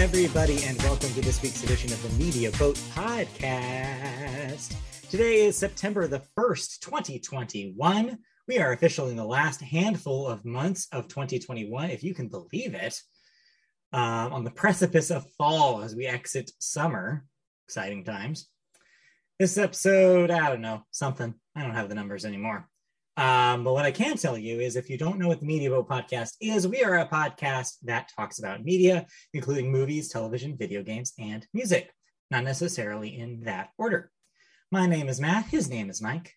everybody, and welcome to this week's edition of the Media Boat Podcast. Today is September the 1st, 2021. We are officially in the last handful of months of 2021, if you can believe it, um, on the precipice of fall as we exit summer. Exciting times. This episode, I don't know, something. I don't have the numbers anymore. Um, but what I can tell you is if you don't know what the Media Boat podcast is, we are a podcast that talks about media, including movies, television, video games, and music, not necessarily in that order. My name is Matt. His name is Mike.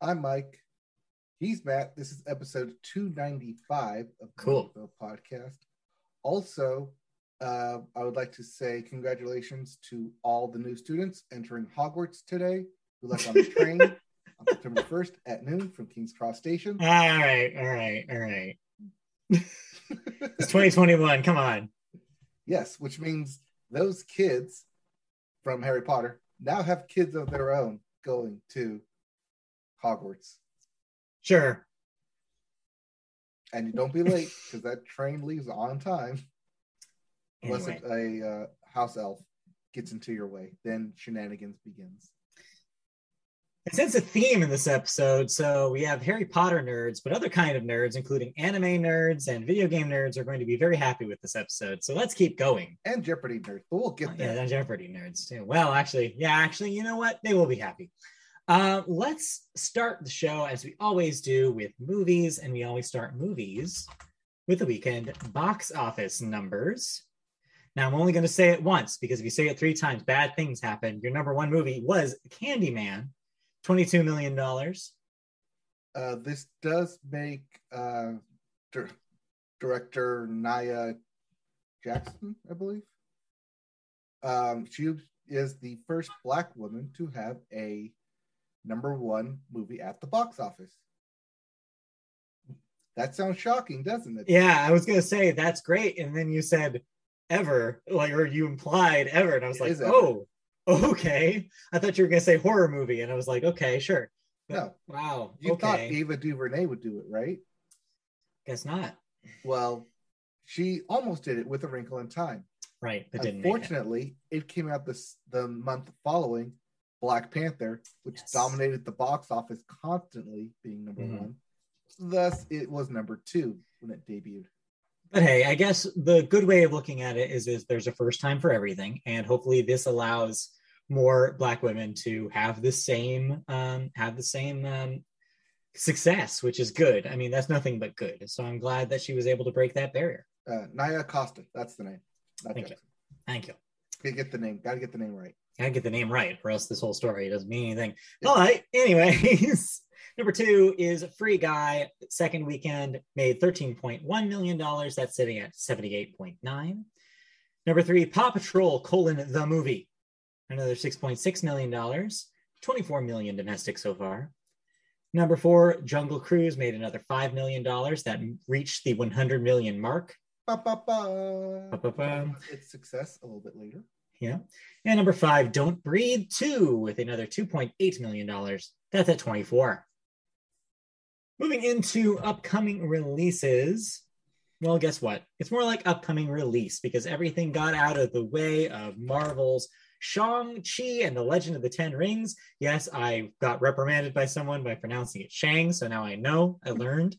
I'm Mike. He's Matt. This is episode 295 of the Cool. Media Boat podcast. Also, uh, I would like to say congratulations to all the new students entering Hogwarts today who left on the train on September 1st at noon from King's Cross Station. All right, all right, all right. It's 2021. Come on. yes, which means those kids from Harry Potter now have kids of their own going to Hogwarts. Sure. And you don't be late because that train leaves on time. Unless a, a uh, house elf gets into your way, then shenanigans begins. I sense a theme in this episode. So we have Harry Potter nerds, but other kind of nerds, including anime nerds and video game nerds, are going to be very happy with this episode. So let's keep going. And Jeopardy nerds, but we'll get Yeah, there. and Jeopardy nerds too. Well, actually, yeah, actually, you know what? They will be happy. Uh, let's start the show as we always do with movies, and we always start movies with the weekend box office numbers. Now, I'm only going to say it once because if you say it three times, bad things happen. Your number one movie was Candyman, $22 million. Uh, this does make uh, dir- director Nia Jackson, I believe. Um, she is the first Black woman to have a number one movie at the box office. That sounds shocking, doesn't it? Yeah, I was going to say that's great. And then you said ever, like, or you implied ever. And I was It like, oh, ever. Okay. I thought you were going to say horror movie. And I was like, okay, sure. But- No. Wow. You thought okay. Ava DuVernay would do it, right? Guess not. Well, she almost did it with A Wrinkle in Time. Right. But didn't make it. Unfortunately, it. came out this the month following Black Panther, which Yes. dominated the box office constantly, being number Mhm. one. Thus, it was number two when it debuted. But hey, I guess the good way of looking at it is, is there's a first time for everything. And hopefully this allows more black women to have the same um, have the same um, success, which is good. I mean, that's nothing but good. So I'm glad that she was able to break that barrier. Uh, Nia Costa, that's the name. Not Thank you. Thank you. Gotta get the name. Gotta get the name right. Gotta get the name right, or else this whole story doesn't mean anything. Yeah. All right. Anyways, number two is Free Guy. Second weekend made $13.1 million. That's sitting at 78.9. Number three, Paw Patrol, colon, the movie. Another $6.6 million. 24 million domestic so far. Number four, Jungle Cruise made another $5 million. That reached the 100 million mark. Ba, ba, ba. Its success a little bit later. Yeah. And number five, Don't Breathe 2 with another $2.8 million. That's at 24. Moving into upcoming releases. Well, guess what? It's more like upcoming release because everything got out of the way of Marvel's Shang-Chi and the Legend of the Ten Rings. Yes, I got reprimanded by someone by pronouncing it Shang, so now I know. I learned.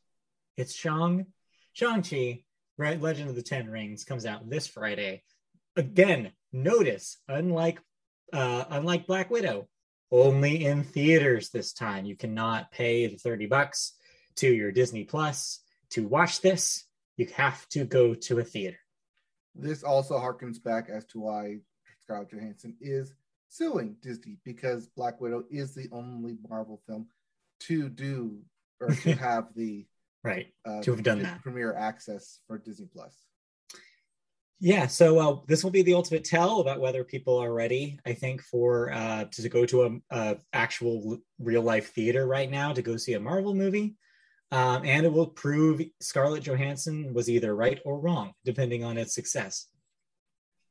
It's Shang. Shang-Chi, right? Legend of the Ten Rings comes out this Friday again notice unlike uh unlike black widow only in theaters this time you cannot pay the 30 bucks to your disney plus to watch this you have to go to a theater This also harkens back as to why Scarlett Johansson is suing Disney because Black Widow is the only Marvel film to do or to have the right uh, To have done that. premiere access for Disney Plus. yeah so uh, this will be the ultimate tell about whether people are ready i think for uh to go to a, a actual real life theater right now to go see a marvel movie um, and it will prove scarlett johansson was either right or wrong depending on its success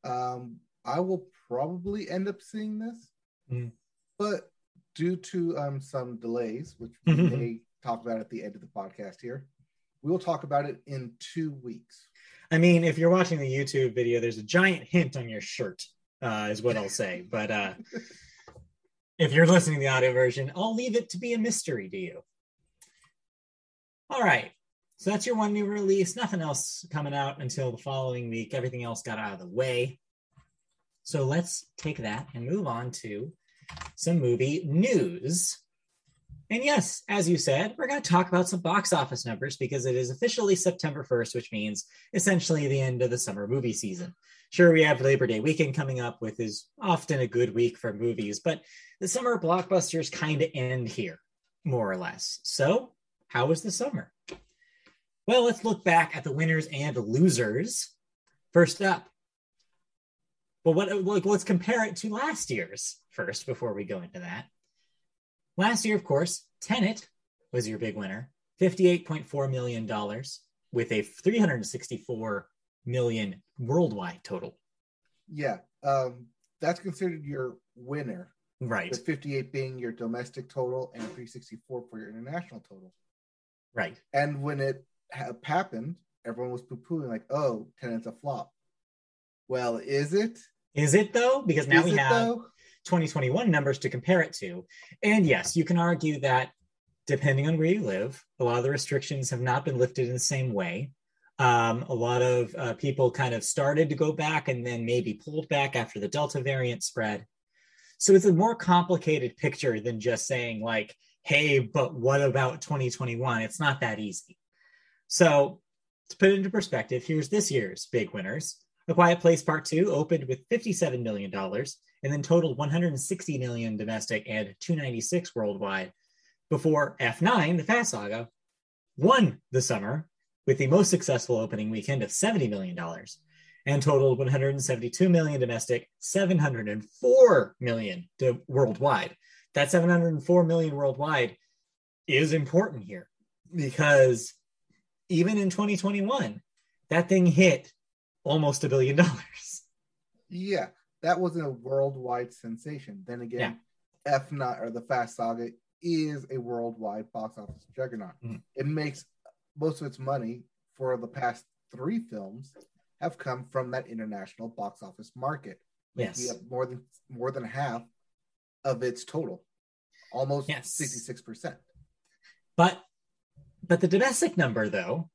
Um, I will probably end up seeing this, Mm. but due to um, some delays, which we Mhm. may talk about at the end of the podcast here, we will talk about it in two weeks. I mean, if you're watching the YouTube video, there's a giant hint on your shirt, uh, is what I'll say. But uh, if you're listening to the audio version, I'll leave it to be a mystery to you. All right. So that's your one new release. Nothing else coming out until the following week. Everything else got out of the way. So let's take that and move on to some movie news. And yes, as you said, we're going to talk about some box office numbers because it is officially September 1st, which means essentially the end of the summer movie season. Sure, we have Labor Day weekend coming up, with is often a good week for movies, but the summer blockbusters kind of end here, more or less. So, how was the summer? Well, let's look back at the winners and losers. First up, well, what like, let's compare it to last year's first before we go into that. Last year, of course, Tenet was your big winner, $58.4 million with a 364 million worldwide total. Yeah, um, that's considered your winner. Right. With 58 being your domestic total and 364 for your international total. Right. And when it ha- happened, everyone was poo-pooing like, "Oh, Tenet's a flop." Well, is it? Is it though? Because now Is we have though? 2021 numbers to compare it to. And yes, you can argue that depending on where you live, a lot of the restrictions have not been lifted in the same way. Um, a lot of uh, people kind of started to go back and then maybe pulled back after the Delta variant spread. So it's a more complicated picture than just saying, like, hey, but what about 2021? It's not that easy. So to put it into perspective, here's this year's big winners. A Quiet Place Part 2 opened with $57 million and then totaled 160 million domestic and 296 worldwide before F9, the Fast Saga, won the summer with the most successful opening weekend of $70 million and totaled 172 million domestic, 704 million worldwide. That 704 million worldwide is important here because even in 2021, that thing hit almost a billion dollars. Yeah, that wasn't a worldwide sensation. Then again, F9 or the Fast Saga is a worldwide box office juggernaut. Mhm. It makes most of its money for the past three films have come from that international box office market. Yes. more than more than half of its total, almost Yes. sixty six percent. But but the domestic number though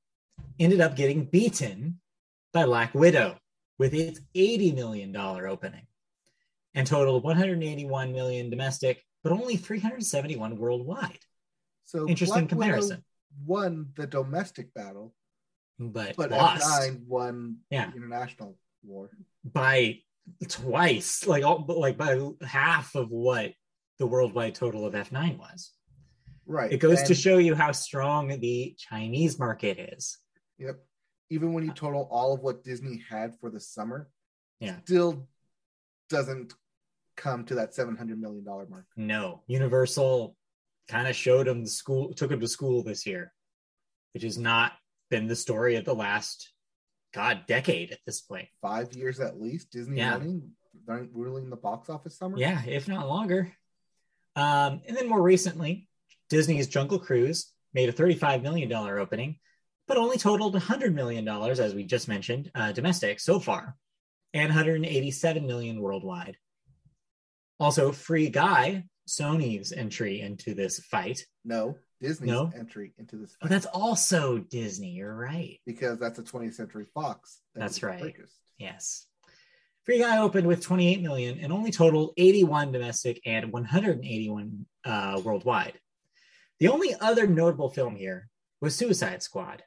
ended up getting beaten by Black Widow with its 80 million dollar opening and totaled 181 million domestic but only 371 worldwide. So Interesting Black Widow comparison. won the domestic battle, But, but lost F9 won Yeah. the international war. by twice, like all, like by half of what the worldwide total of F9 was. Right. It goes to show you how strong the Chinese market is. Yep. Even when you total all of what Disney had for the summer, Yeah. still doesn't come to that seven hundred million dollar mark. No, Universal kind of showed him the school, took him to school this year, which has not been the story of the last, God, decade at this point. Five years at least, Disney Yeah. running, running ruling the box office summer. Yeah, if not longer. Um, and then more recently, Disney's Jungle Cruise made a $35 million opening, but only totaled $100 million, as we just mentioned, uh, domestic so far, and 187 million worldwide. Also, Free Guy, Sony's entry into this fight. No, Disney's No? entry into this Oh, that's also Disney. You're right. because that's a 20th Century Fox. that That's right. purchased. Yes. Free Guy opened with 28 million and only totaled 81 domestic and 181 uh, worldwide. The only other notable film here was Suicide Squad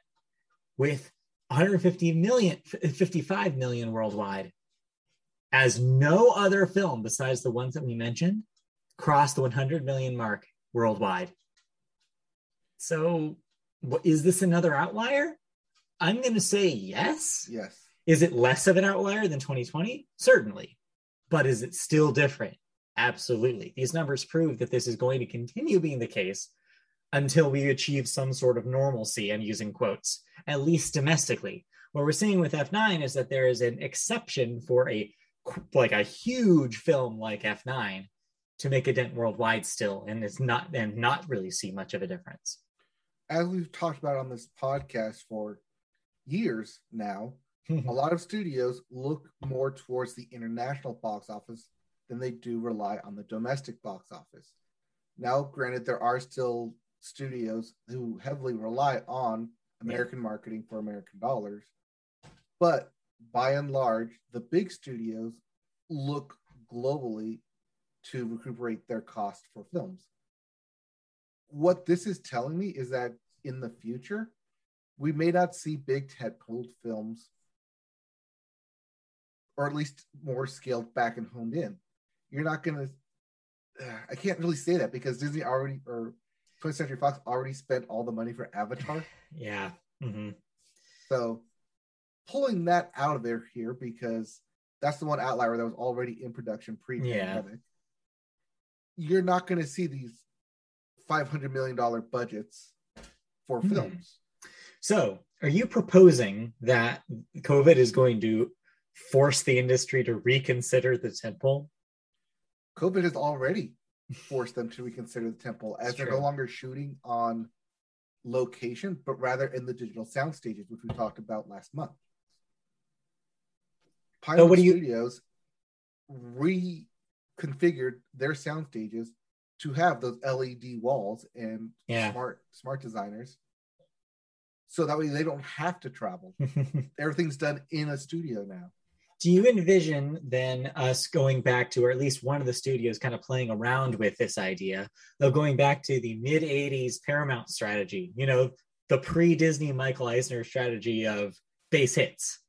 with 150 million, 55 million worldwide, as no other film besides the ones that we mentioned crossed the 100 million mark worldwide. So, is this another outlier? I'm going to say yes. Yes. Is it less of an outlier than 2020? Certainly. But is it still different? Absolutely. These numbers prove that this is going to continue being the case until we achieve some sort of normalcy, I'm using quotes, at least domestically. What we're seeing with F9 is that there is an exception for a like a huge film like F9 to make a dent worldwide still, and it's not and not really see much of a difference. As we've talked about on this podcast for years now, a lot of studios look more towards the international box office than they do rely on the domestic box office. Now, granted, there are still studios who heavily rely on American yeah. marketing for American dollars, but by and large, the big studios look globally to recuperate their cost for films. What this is telling me is that in the future, we may not see big tentpole films, or at least more scaled back and honed in. You're not going to. I can't really say that because Disney already or 20th Century Fox already spent all the money for Avatar. yeah. Mm-hmm. So pulling that out of there here because that's the one outlier that was already in production pre-pandemic. Yeah. You're not going to see these 500 million dollar budgets for hmm. films. So, are you proposing that COVID is going to force the industry to reconsider the tentpole? COVID has already forced them to reconsider the tentpole as they're no longer shooting on location, but rather in the digital sound stages, which we talked about last month. Pilot so what do you... Studios reconfigured their sound stages to have those LED walls and yeah. smart smart designers. So that way they don't have to travel. Everything's done in a studio now. Do you envision then us going back to, or at least one of the studios kind of playing around with this idea of going back to the mid 80s Paramount strategy, you know, the pre Disney Michael Eisner strategy of base hits?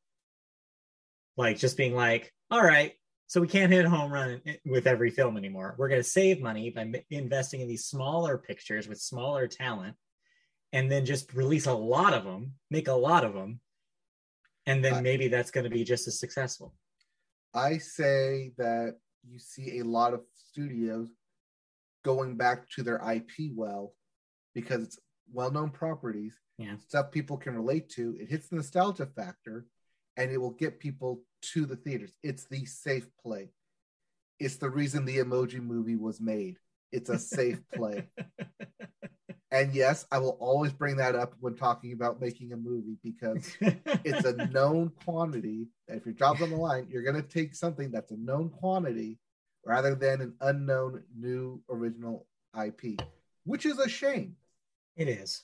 Like just being like, all right, so we can't hit a home run with every film anymore. We're going to save money by investing in these smaller pictures with smaller talent and then just release a lot of them, make a lot of them. And then maybe that's going to be just as successful. I say that you see a lot of studios going back to their IP well because it's well known properties, yeah. stuff people can relate to. It hits the nostalgia factor and it will get people to the theaters. It's the safe play. It's the reason the emoji movie was made. It's a safe play. and yes, I will always bring that up when talking about making a movie because it's a known quantity. If your job's on the line, you're going to take something that's a known quantity rather than an unknown new original IP, which is a shame. It is.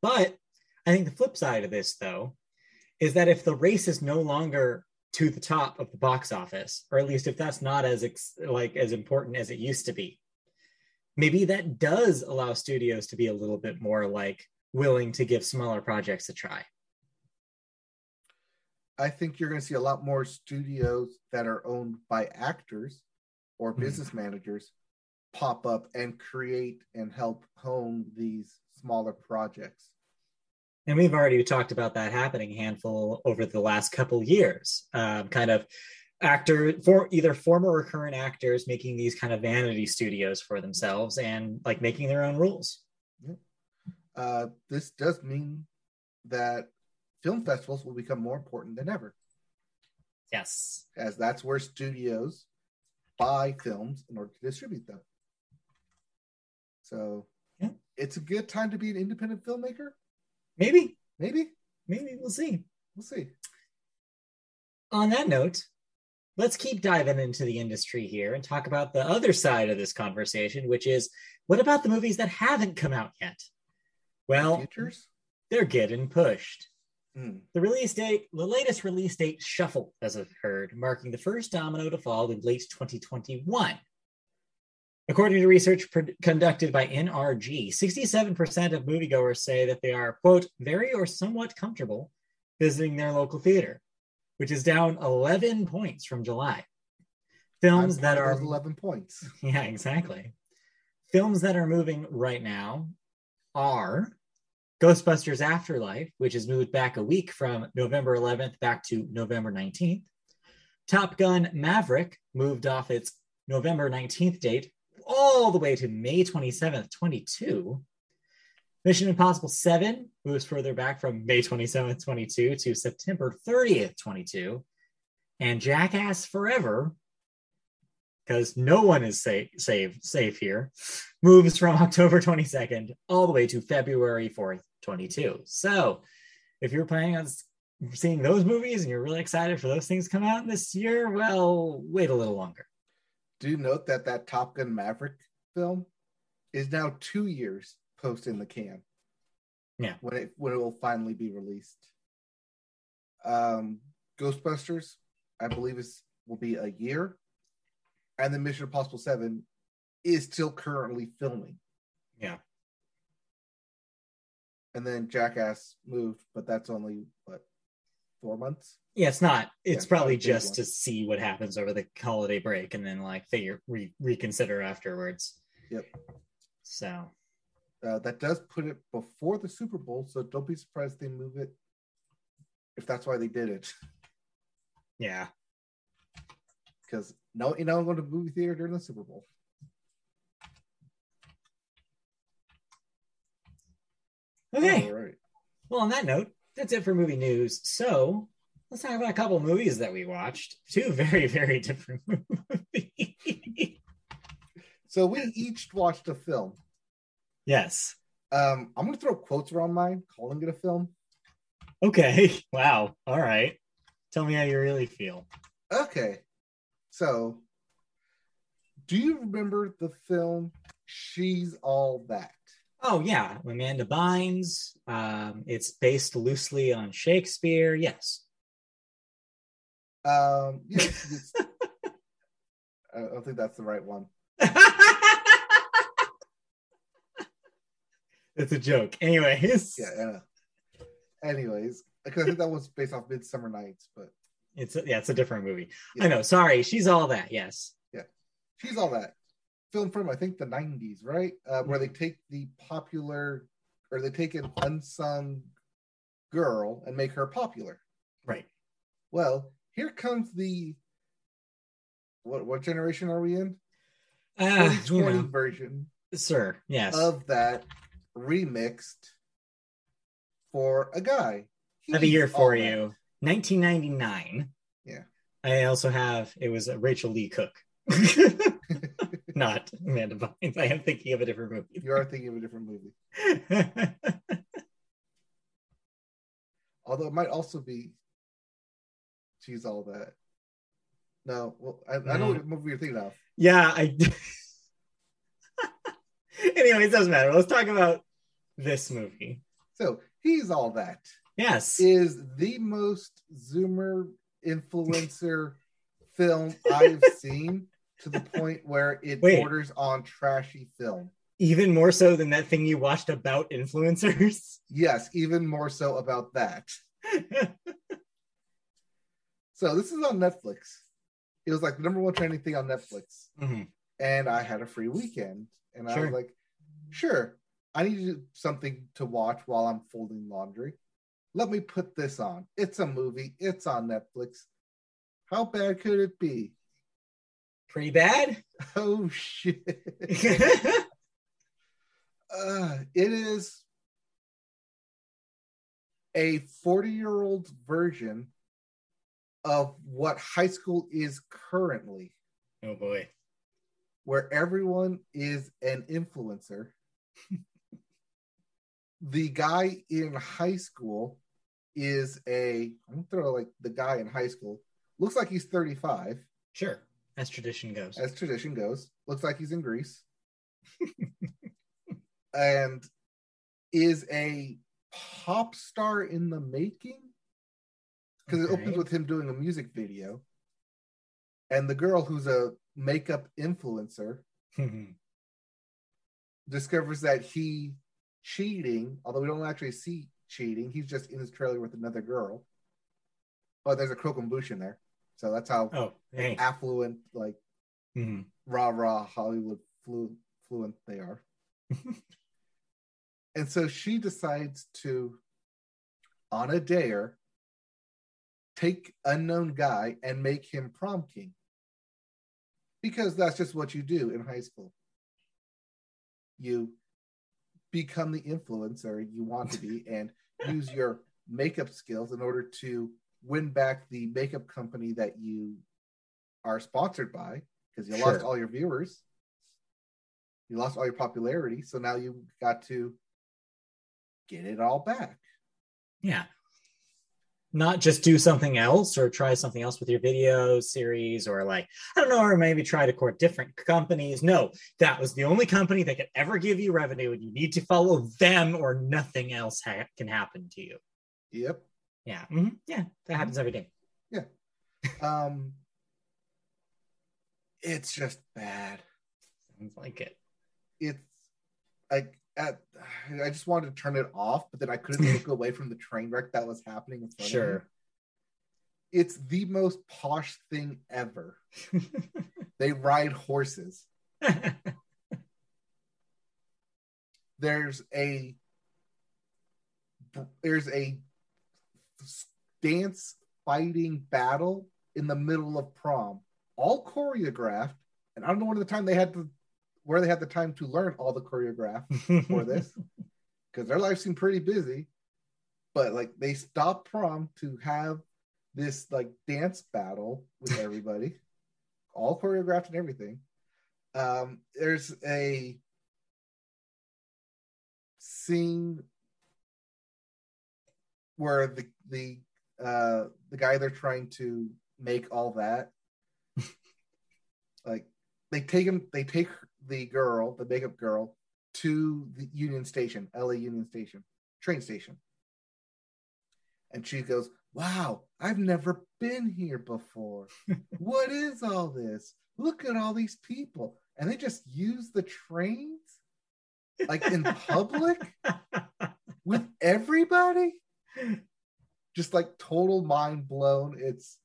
But I think the flip side of this, though, is that if the race is no longer to the top of the box office, or at least if that's not as ex- like as important as it used to be, maybe that does allow studios to be a little bit more like willing to give smaller projects a try. I think you're going to see a lot more studios that are owned by actors or hmm. business mm managers pop up and create and help hone these smaller projects and we've already talked about that happening handful over the last couple years um, kind of actor for either former or current actors making these kind of vanity studios for themselves and like making their own rules uh, this does mean that film festivals will become more important than ever yes as that's where studios buy films in order to distribute them so yeah. it's a good time to be an independent filmmaker Maybe. Maybe. Maybe. We'll see. We'll see. On that note, let's keep diving into the industry here and talk about the other side of this conversation, which is what about the movies that haven't come out yet? Well, Futures? they're getting pushed. Mm. The release date, the latest release date shuffle, as I've heard, marking the first domino to fall in late 2021. According to research conducted by NRG, 67% of moviegoers say that they are, quote, very or somewhat comfortable visiting their local theater, which is down 11 points from July. Films that are 11 points. Yeah, exactly. Films that are moving right now are Ghostbusters Afterlife, which has moved back a week from November 11th back to November 19th. Top Gun Maverick moved off its November 19th date all the way to May 27th, 22. Mission Impossible 7 moves further back from May 27th, 22 to September 30th, 22. And Jackass Forever, because no one is safe, safe, safe here, moves from October 22nd all the way to February 4th, 22. So if you're planning on seeing those movies and you're really excited for those things to come out this year, well, wait a little longer. Do note that that Top Gun Maverick film is now two years post in the can. Yeah. When it when it will finally be released. Um, Ghostbusters, I believe is will be a year, and then Mission Impossible Seven is still currently filming. Yeah. And then Jackass moved, but that's only what four months. Yeah, it's not. It's Yeah, probably just to see what happens over the holiday break and then like figure re- reconsider afterwards. Yep. So Uh, that does put it before the Super Bowl, so don't be surprised they move it if that's why they did it. yeah. Because no, you know, I'm going to the movie theater during the Super Bowl. Okay. All right. Well, on that note, that's it for movie news. So let's talk about a couple movies that we watched. Two very, very different movies. So we each watched a film. Yes. Um, I'm going to throw quotes around mine, calling it a film. Okay. Wow. All right. Tell me how you really feel. Okay. So, do you remember the film She's All That? Oh yeah, Amanda Bynes. Um, it's based loosely on Shakespeare. Yes. Um, yes, I don't think that's the right one. It's a joke. Anyways, Yeah. yeah. Anyways, because I think that was based off Midsummer Nights, but it's a, yeah, it's a different movie. Yeah. I know. Sorry, she's all that. Yes. Yeah, she's All That. Film from, I think, the 90s, right? Uh, where they take the popular, or they take an unsung girl and make her popular. Right. Well, here comes the what what generation are we in? Uh, you know, version sir. Yes. of that remixed for a guy. I have a year for all you. 1999. Yeah. I also have it was Rachael Leigh Cook, not Amanda Bynes. I am thinking of a different movie. You are thinking of a different movie. Although it might also be She's All That. No, well, I, I know No. what movie you're thinking of. yeah, I. Anyways, doesn't matter. Let's talk about this movie. So he's all that Yes. is the most Zoomer influencer film I've seen to the point where it Wait. borders on trashy film. Even more so than that thing you watched about influencers. Yes, even more so about that. So this is on Netflix. It was like the number one trending thing on Netflix. Mhm. And I had a free weekend. And I was like, sure, I need something to watch while I'm folding laundry. Let me put this on. It's a movie, it's on Netflix. How bad could it be? Pretty bad. Oh shit. uh, it is a 40 year old version of what high school is currently, oh boy. where everyone is an influencer. the guy in high school is a, I'm gonna throw like the guy in high school, looks like he's 35, Sure. As tradition goes. as tradition goes, looks like he's in Grease. and is a pop star in the making because it opens with him doing a music video and the girl who's a makeup influencer discovers that he cheating although we don't actually see cheating he's just in his trailer with another girl but there's a croquembouche in there so that's how oh, affluent like Mhm. rah rah Hollywood flu, fluent they are. and so she decides to, on a dare, take unknown guy and make him prom king. Because that's just what you do in high school. You become the influencer you want to be and use your makeup skills in order to win back the makeup company that you are sponsored by because you lost all your viewers. You lost all your popularity. So now you got to get it all back. Yeah. Not just do something else or try something else with your video series or like i don't know or maybe try to court different companies. No that was the only company that could ever give you revenue and you need to follow them or nothing else ha- can happen to you. Yep. yeah. Mhm, yeah. That happens every day. Yeah. Um, it's just bad. sounds like it. It's like at, I just wanted to turn it off, but then I couldn't look away from the train wreck that was happening in front of me. sure It's the most posh thing ever. They ride horses. There's a there's a dance fighting battle in the middle of prom, all choreographed. And I don't know when the time they had to where they had the time to learn all the choreograph for this because their life seemed pretty busy. But like they stopped prom to have this like dance battle with everybody, all choreographed and everything. Um, there's a scene where the the uh the guy they're trying to make all that like they take him they take the girl the makeup girl to the union station la union station train station. And she goes wow i've never been here before. What is all this? Look at all these people. And they just use the trains like in public? With everybody? Just like total mind blown. It's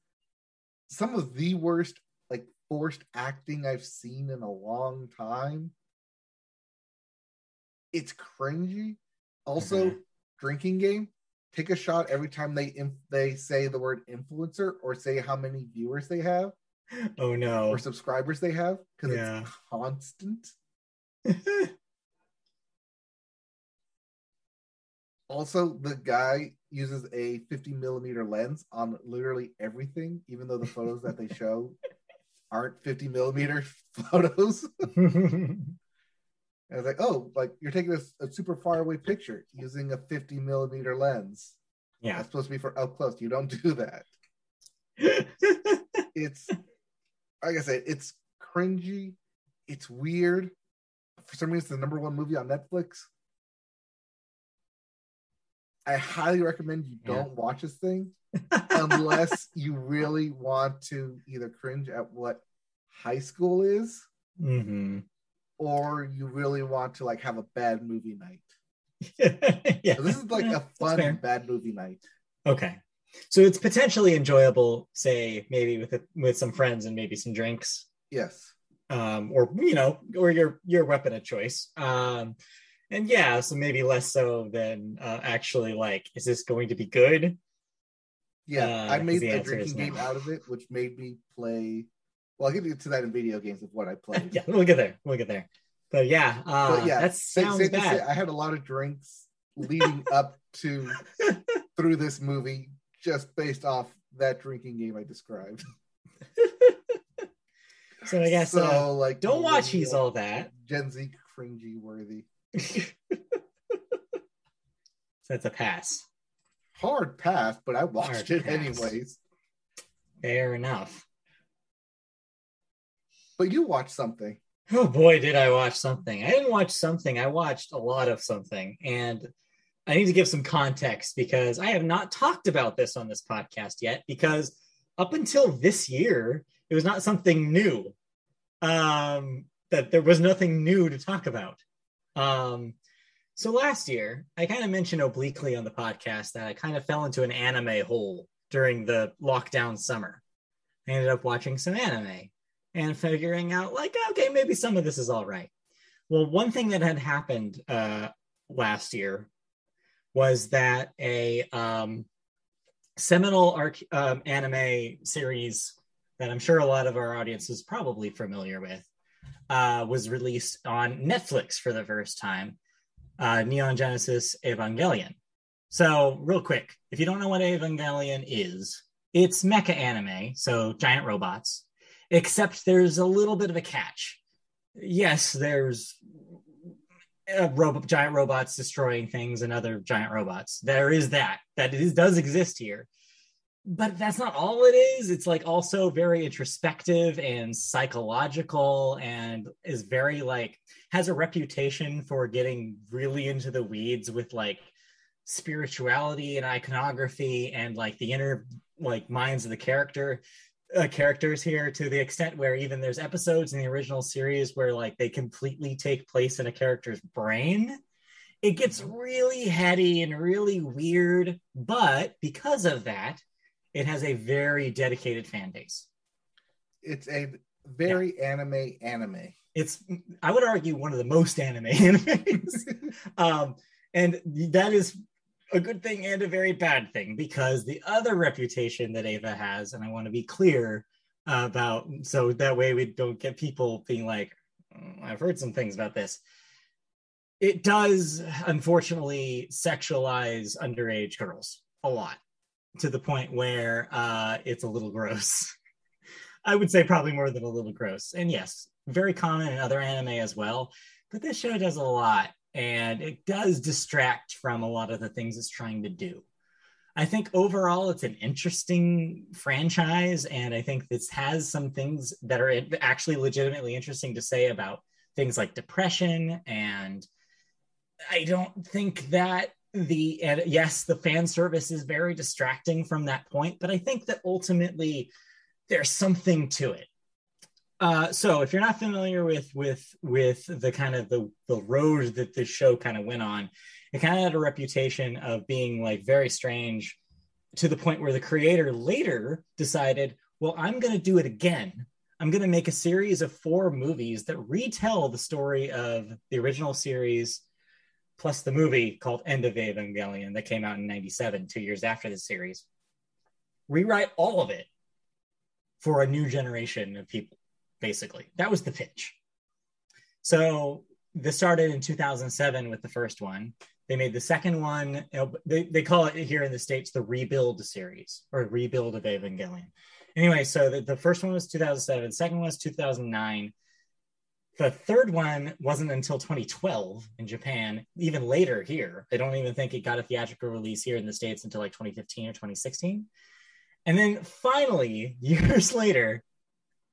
some of the worst forced acting i've seen in a long time it's cringy also Mhm. drinking game take a shot every time they inf- they say the word influencer or say how many viewers they have oh no or subscribers they have because Yeah. it's constant Also, the guy uses a 50 millimeter lens on literally everything, even though the photos that they show aren't 50 millimeter photos. And was like, oh, like you're taking a, a super far away picture using a 50 millimeter lens. yeah That's supposed to be for up close. You don't do that. It's, like I said, it's cringy. It's weird. For some reason, it's the number one movie on Netflix. I highly recommend you Yeah. don't watch this thing unless you really want to either cringe at what high school is hmm or you really want to like have a bad movie night. yeah So this is like a fun bad movie night. Okay. So it's potentially enjoyable, say maybe with a, with some friends and maybe some drinks, Yes. um, or you know, or your your weapon of choice. Um, and yeah, so maybe less so than uh, actually like, is this going to be good? Yeah, Uh, I made the a drinking no. game out of it, which made me play. Well, I'll get to that in video games of what I played. yeah, we'll get there. We'll get there. But yeah, uh, but yeah, that sa- sounds safe to say. I had a lot of drinks leading up to through this movie, just based off that drinking game I described. So I guess so. uh, like, don't watch He's All That. Gen Z cringy worthy. That's a pass. Hard pass, but I watched Hard it pass. anyways. Fair enough. But you watched something. Oh boy, did I watch something. I didn't watch something. I watched a lot of something. And I need to give some context because I have not talked about this on this podcast yet because up until this year, it was not something new. Um, that there was nothing new to talk about. Um, so last year, I kind of mentioned obliquely on the podcast that I kind of fell into an anime hole during the lockdown summer. I ended up watching some anime and figuring out like okay maybe some of this is all right well one thing that had happened uh last year was that a um seminal arc um, anime series that i'm sure a lot of our audience is probably familiar with uh was released on netflix for the first time uh neon genesis evangelion so real quick if you don't know what evangelion is it's mecha anime so giant robots except there's a little bit of a catch. Yes, there's uh, robot, giant robots destroying things and other giant robots. There is that. That is, does exist here. But that's not all it is. It's like also very introspective and psychological and is very like has a reputation for getting really into the weeds with like spirituality and iconography and like the inner like minds of the character uh, characters here to the extent where even there's episodes in the original series where like they completely take place in a character's brain it gets really heady and really weird but because of that it has a very dedicated fan base. It's a very yeah. anime anime. It's I would argue one of the most anime animes. um, and that is a good thing and a very bad thing because the other reputation that Eva has, and I want to be clear about so that way we don't get people being like, oh, I've heard some things about this. It does unfortunately sexualize underage girls a lot to the point where uh, it's a little gross. I would say probably more than a little gross. And yes, very common in other anime as well. But this show does a lot and it does distract from a lot of the things it's trying to do. I think overall it's an interesting franchise. And I think this has some things that are actually legitimately interesting to say about things like depression. And I don't think that the and yes the fan service is very distracting from that point but i think that ultimately there's something to it. Uh, so if you're not familiar with with with the kind of the the road that this show kind of went on it kind of had a reputation of being like very strange to the point where the creator later decided well i'm going to do it again. I'm going to make a series of four movies that retell the story of the original series plus the movie called End of Evangelion that came out in 97, two years after the series. Rewrite all of it for a new generation of people, basically. That was the pitch. So this started in 2007 with the first one. They made the second one, uh, they, they call it here in the States the Rebuild series or Rebuild of Evangelion. Anyway, so the, the first one was 2007, second one was 2009 the third one wasn't until 2012 in Japan, even later here. I don't even think it got a theatrical release here in the States until like 2015 or 2016. And then finally, years later,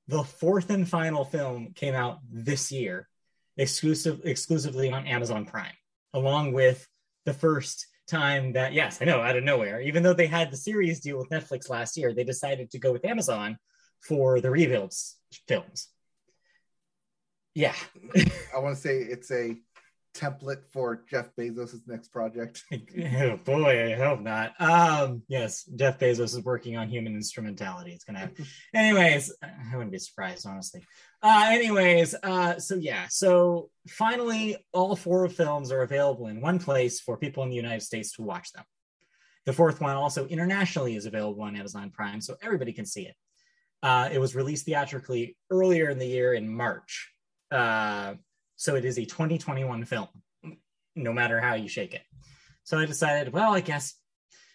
the fourth and final film came out this year, exclusive exclusively on Amazon Prime, along with the first time that, yes, I know, out of nowhere, even though they had the series deal with Netflix last year, they decided to go with Amazon for the rebuilds films. Yeah. I want to say it's a template for Jeff Bezos' next project. oh boy, I hope not. Um, yes, Jeff Bezos is working on human instrumentality. It's gonna have anyways, I wouldn't be surprised, honestly. Uh, anyways, uh, so yeah, so finally all four films are available in one place for people in the United States to watch them. The fourth one also internationally is available on Amazon Prime, so everybody can see it. Uh, it was released theatrically earlier in the year in March uh, so it is a 2021 film, no matter how you shake it. So I decided, well, I guess,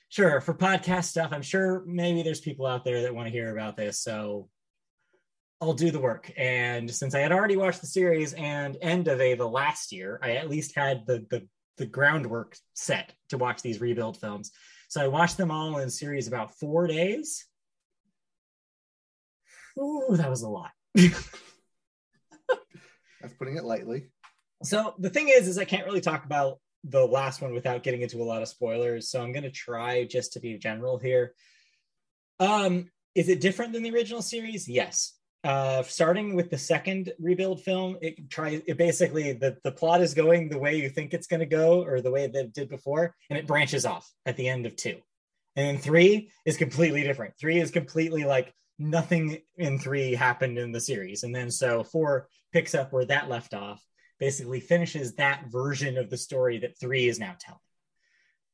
sure, for podcast stuff, I'm sure maybe there's people out there that want to hear about this. So I'll do the work. And since I had already watched the series and End of Eva last year, I at least had the, the, the groundwork set to watch these rebuild films. So I watched them all in series about four days. Ooh, that was a lot. That's putting it lightly. So the thing is, is I can't really talk about the last one without getting into a lot of spoilers. So I'm going to try just to be general here. Um, is it different than the original series? Yes. Uh, starting with the second rebuild film, it tries it basically the, the plot is going the way you think it's going to go or the way that it did before, and it branches off at the end of two. And then three is completely different. Three is completely like nothing in three happened in the series. And then so four picks up where that left off, basically finishes that version of the story that three is now telling.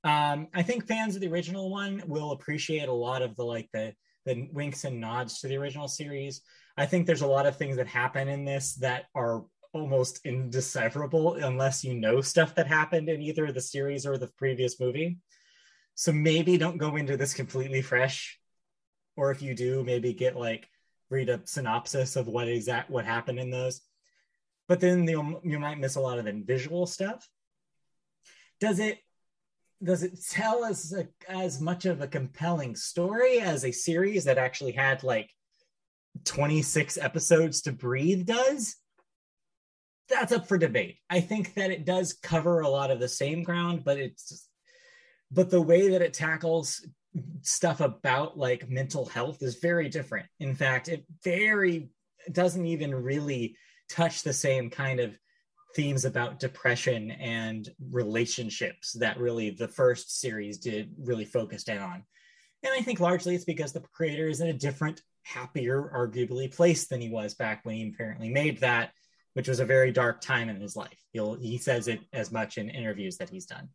Um, I think fans of the original one will appreciate a lot of the like the the winks and nods to the original series. I think there's a lot of things that happen in this that are almost indecipherable unless you know stuff that happened in either the series or the previous movie. So maybe don't go into this completely fresh or if you do, maybe get like read a synopsis of what exact what happened in those. But then you might miss a lot of the visual stuff. Does it does it tell as a, as much of a compelling story as a series that actually had like 26 episodes to breathe does? That's up for debate. I think that it does cover a lot of the same ground but it's but the way that it tackles stuff about like mental health is very different. In fact it very doesn't even really touch the same kind of themes about depression and relationships that really the first series did really focused in on. And I think largely it's because the creator is in a different, happier, arguably place than he was back when he apparently made that, which was a very dark time in his life. He'll, he says it as much in interviews that he's done.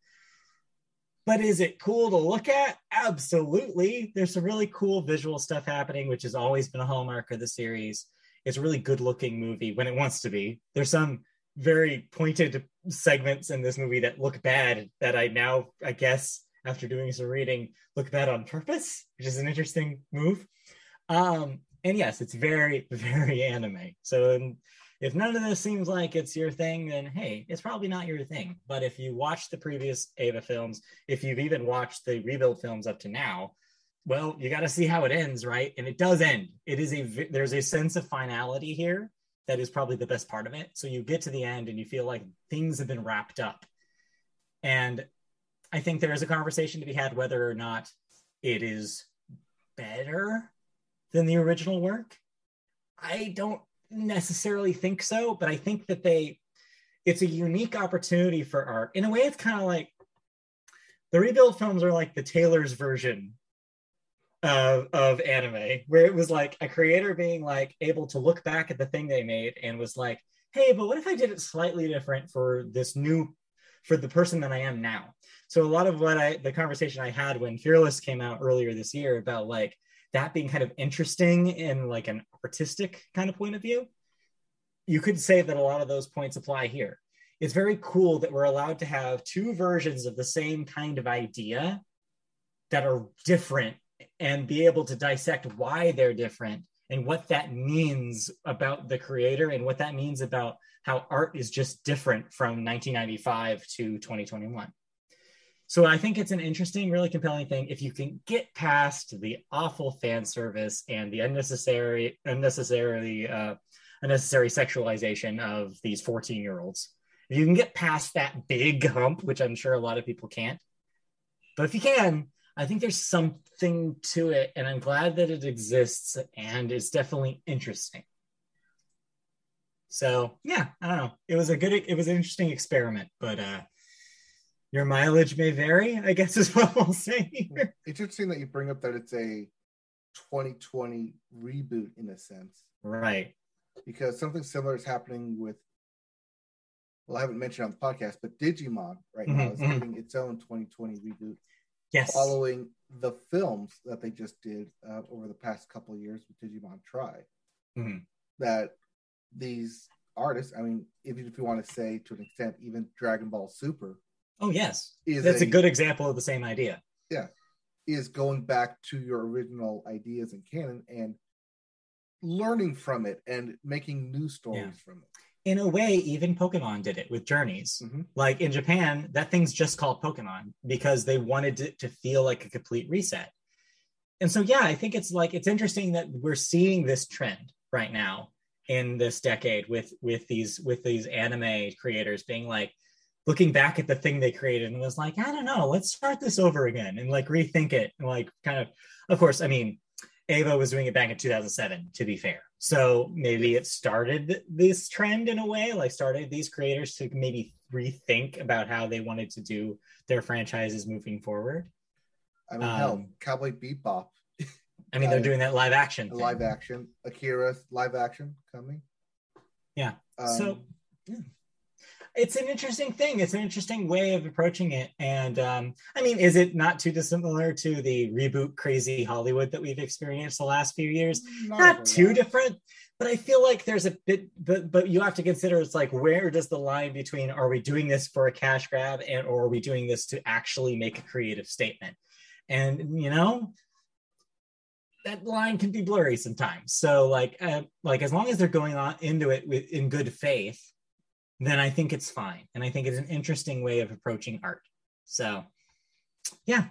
But is it cool to look at? Absolutely. There's some really cool visual stuff happening, which has always been a hallmark of the series. It's a really good looking movie when it wants to be. There's some very pointed segments in this movie that look bad that I now, I guess, after doing some reading, look bad on purpose, which is an interesting move. Um, and yes, it's very, very anime. So if none of this seems like it's your thing, then hey, it's probably not your thing. But if you watch the previous Eva films, if you've even watched the rebuild films up to now, well, you got to see how it ends, right? And it does end. It is a there's a sense of finality here that is probably the best part of it. So you get to the end and you feel like things have been wrapped up. And I think there is a conversation to be had whether or not it is better than the original work. I don't necessarily think so, but I think that they it's a unique opportunity for art. In a way, it's kind of like the rebuild films are like the Taylor's version of, of anime where it was like a creator being like able to look back at the thing they made and was like hey but what if i did it slightly different for this new for the person that i am now? So a lot of what i the conversation i had when fearless came out earlier this year about like that being kind of interesting in like an artistic kind of point of view you could say that a lot of those points apply here. It's very cool that we're allowed to have two versions of the same kind of idea that are different and be able to dissect why they're different and what that means about the creator and what that means about how art is just different from 1995 to 2021. So I think it's an interesting, really compelling thing if you can get past the awful fan service and the unnecessary, unnecessarily, uh, unnecessary sexualization of these 14 year olds. If you can get past that big hump, which I'm sure a lot of people can't, but if you can, I think there's something to it, and I'm glad that it exists and it's definitely interesting. So yeah, I don't know. It was a good, it was an interesting experiment, but uh, your mileage may vary. I guess is what we'll say here. It's interesting that you bring up that it's a 2020 reboot in a sense, right? Because something similar is happening with. Well, I haven't mentioned on the podcast, but Digimon right now mm-hmm, is mm-hmm. getting its own 2020 reboot yes. following the films that they just did uh, over the past couple of years with Digimon Tri. Mm-hmm. That these artists, I mean, even if you want to say to an extent, even Dragon Ball Super. Oh yes, that's a, a good example of the same idea. Yeah, is going back to your original ideas and canon and learning from it and making new stories yeah. from it in a way, even Pokemon did it with Journeys. Mm-hmm. Like in Japan, that thing's just called Pokemon because they wanted it to feel like a complete reset. And so, yeah, I think it's like it's interesting that we're seeing this trend right now in this decade with with these with these anime creators being like looking back at the thing they created and was like, I don't know, let's start this over again and like rethink it and like kind of. Of course, I mean, Eva was doing it back in 2007, to be fair. So maybe it started this trend in a way, like started these creators to maybe rethink about how they wanted to do their franchises moving forward. I mean, um, hell, Cowboy Bebop. I mean, they're doing that live action. Live action. Akira live action coming. Yeah. Um, so, yeah it's an interesting thing. It's an interesting way of approaching it. And um, I mean, is it not too dissimilar to the reboot crazy Hollywood that we've experienced the last few years? Not, not too that. different, but I feel like there's a bit. But but you have to consider it's like where does the line between are we doing this for a cash grab and or are we doing this to actually make a creative statement? And you know, that line can be blurry sometimes. So like uh, like as long as they're going on into it with in good faith then I think it's fine. And I think it's an interesting way of approaching art. So yeah,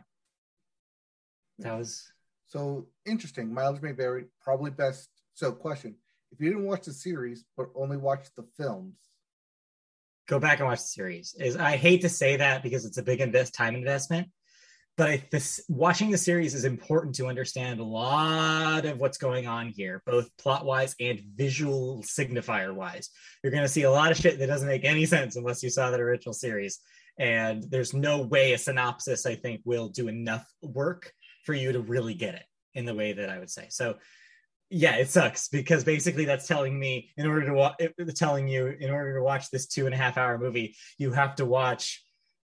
that was So interesting. Miles may vary. Probably best. So, question: If you didn't watch the series but only watched the films, go back and watch the series. Is I hate to say that because it's a big invest time investment, but I, this watching the series is important to understand a lot of what's going on here, both plot wise and visual signifier wise. You're going to see a lot of shit that doesn't make any sense unless you saw that original series. And there's no way a synopsis, I think, will do enough work for you to really get it in the way that I would say. So, yeah, it sucks because basically that's telling me in order to watch, telling you in order to watch this two and a half hour movie, you have to watch,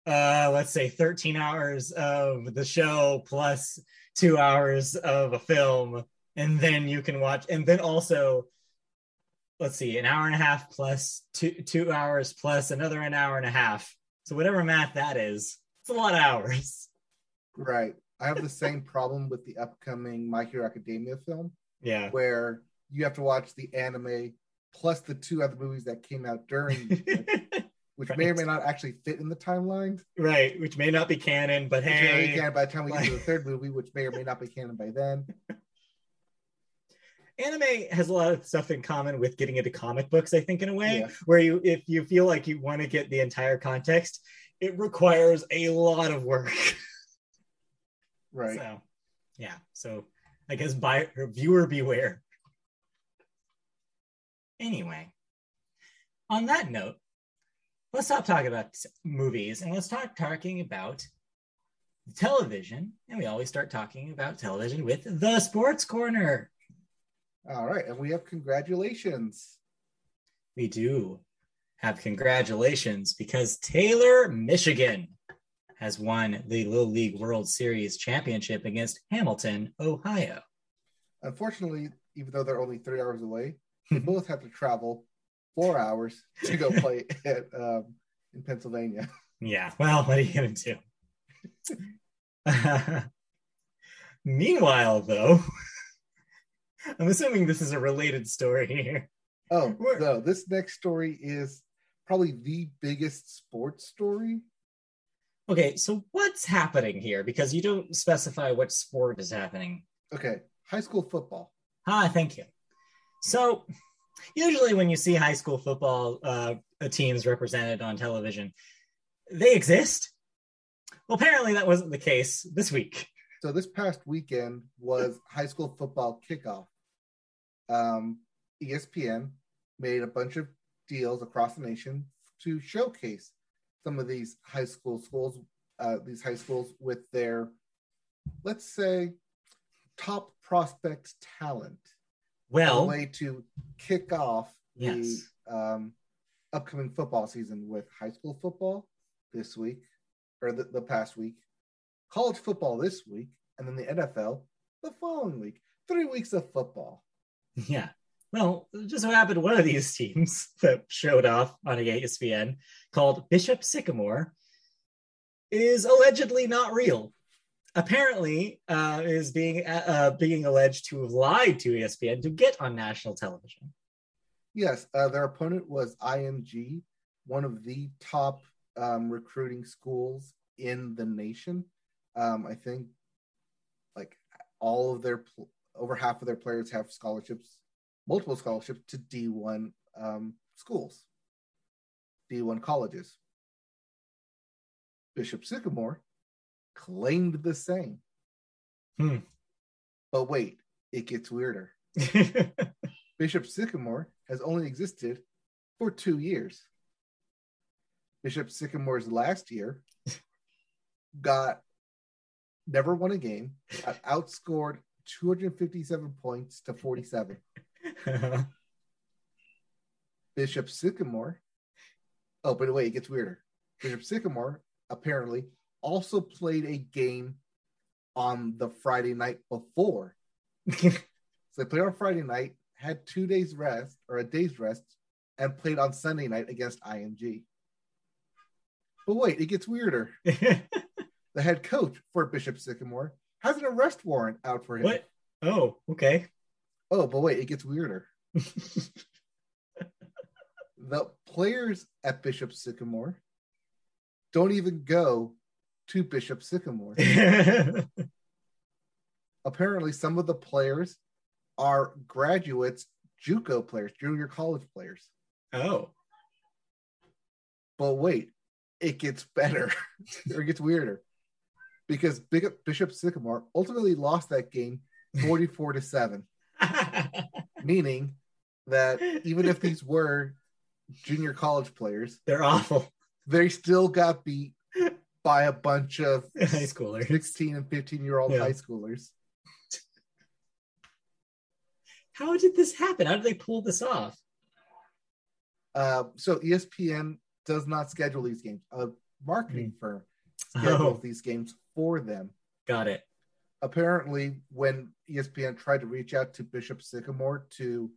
uh, let's say 13 hours of the show plus two hours of a film, and then you can watch, and then also, let's see, an hour and a half plus two two hours plus another an hour and a half. So whatever math that is, it's a lot of hours. right? I have the same problem with the upcoming My Hero Academia film, Yeah. where you have to watch the anime plus the two other movies that came out during, which may or may not actually fit in the timeline. right, which may not be canon, but Which hey, canon by the time we get to the third movie, which may or may not be canon by then. anime has a lot of stuff in common with getting into comic books i think in a way Yeah. where you if you feel like you want to get the entire context it requires a lot of work Right. so yeah so i guess by viewer beware anyway on that note let's stop talking about movies and let's start talking about television and we always start talking about television with the sports corner All right. And we have congratulations. we do have congratulations because Taylor, Michigan has won the Little League World Series championship against Hamilton, Ohio. Unfortunately, even though they're only three hours away, they both have to travel four hours to go play at um, in Pennsylvania. Yeah, well, what are you going to do? Meanwhile, though, I'm assuming this is a related story here. Oh, Where- no, this next story is probably the biggest sports story. Okay, so what's happening here? Because you don't specify what sport is happening. Okay, high school football. Ah, thank you. So, usually when you see high school football uh, teams represented on television, they exist. Well, apparently that wasn't the case this week. So this past weekend was high school football kickoff. Um, ESPN made a bunch of deals across the nation to showcase some of these high school schools, uh, these high schools with their, let's say, top prospect talent. A Well, way to kick off Yes. the um, upcoming football season with high school football this week or the, the past week, college football this week, and then the NFL the following week. Three weeks of football. yeah. Well, just so happened one of these teams that showed off on ESPN called Bishop Sycamore is allegedly not real. Apparently, uh, is being uh, being alleged to have lied to ESPN to get on national television. Yes, uh, their opponent was IMG, one of the top um, recruiting schools in the nation. Um, I think like all of their pl- over half of their players have scholarships, multiple scholarships to D1 um, schools, D1 colleges. Bishop Sycamore claimed the same. Hmm. But wait, it gets weirder. Bishop Sycamore has only existed for two years. Bishop Sycamore's last year got never won a game, got outscored 257 points to 47. Bishop Sycamore, oh, by the way, it gets weirder. Bishop Sycamore apparently also played a game on the Friday night before. So they played on Friday night, had two days rest or a day's rest, and played on Sunday night against IMG. But wait, it gets weirder. The head coach for Bishop Sycamore has an arrest warrant out for him. what? Oh, okay. Oh, but wait, it gets weirder. The players at Bishop Sycamore don't even go to Bishop Sycamore. Apparently, some of the players are graduates, JUCO players, junior college players. oh. But wait, it gets better or it gets weirder because Bishop Sycamore ultimately lost that game 44 to 7, meaning that even if these were junior college players, They're awful. they still got beat by a bunch of High schoolers. 16 and 15 year old Yeah. high schoolers. How did this happen? How did they pull this off? Uh, so ESPN does not schedule these games. A marketing firm schedules Oh, these games for them. got it. Apparently, when ESPN tried to reach out to Bishop Sycamore to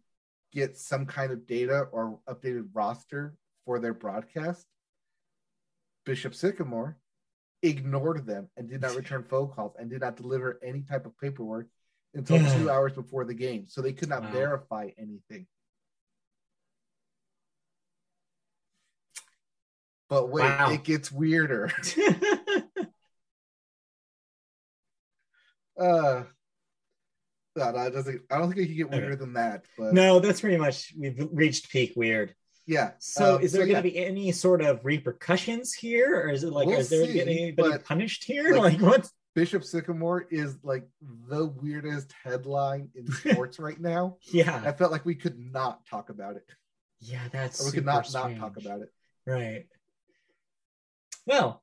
get some kind of data or updated roster for their broadcast, Bishop Sycamore ignored them and did not return phone calls and did not deliver any type of paperwork until two hours before the game. So they could not Wow. verify anything. But wait, Wow. it gets weirder. Uh, no, no, it doesn't. I don't think it can get weirder Okay. than that. But no, that's pretty much we've reached peak weird. Yeah. So, um, is there so, going yeah, to be any sort of repercussions here, or is it like, We'll is there see, getting anybody but, punished here? like- Like, what? Bishop Sycamore is like the weirdest headline in sports right now. Yeah. I felt like we could not talk about it. yeah, that's Or we could not strange. not talk about it. Right. Well,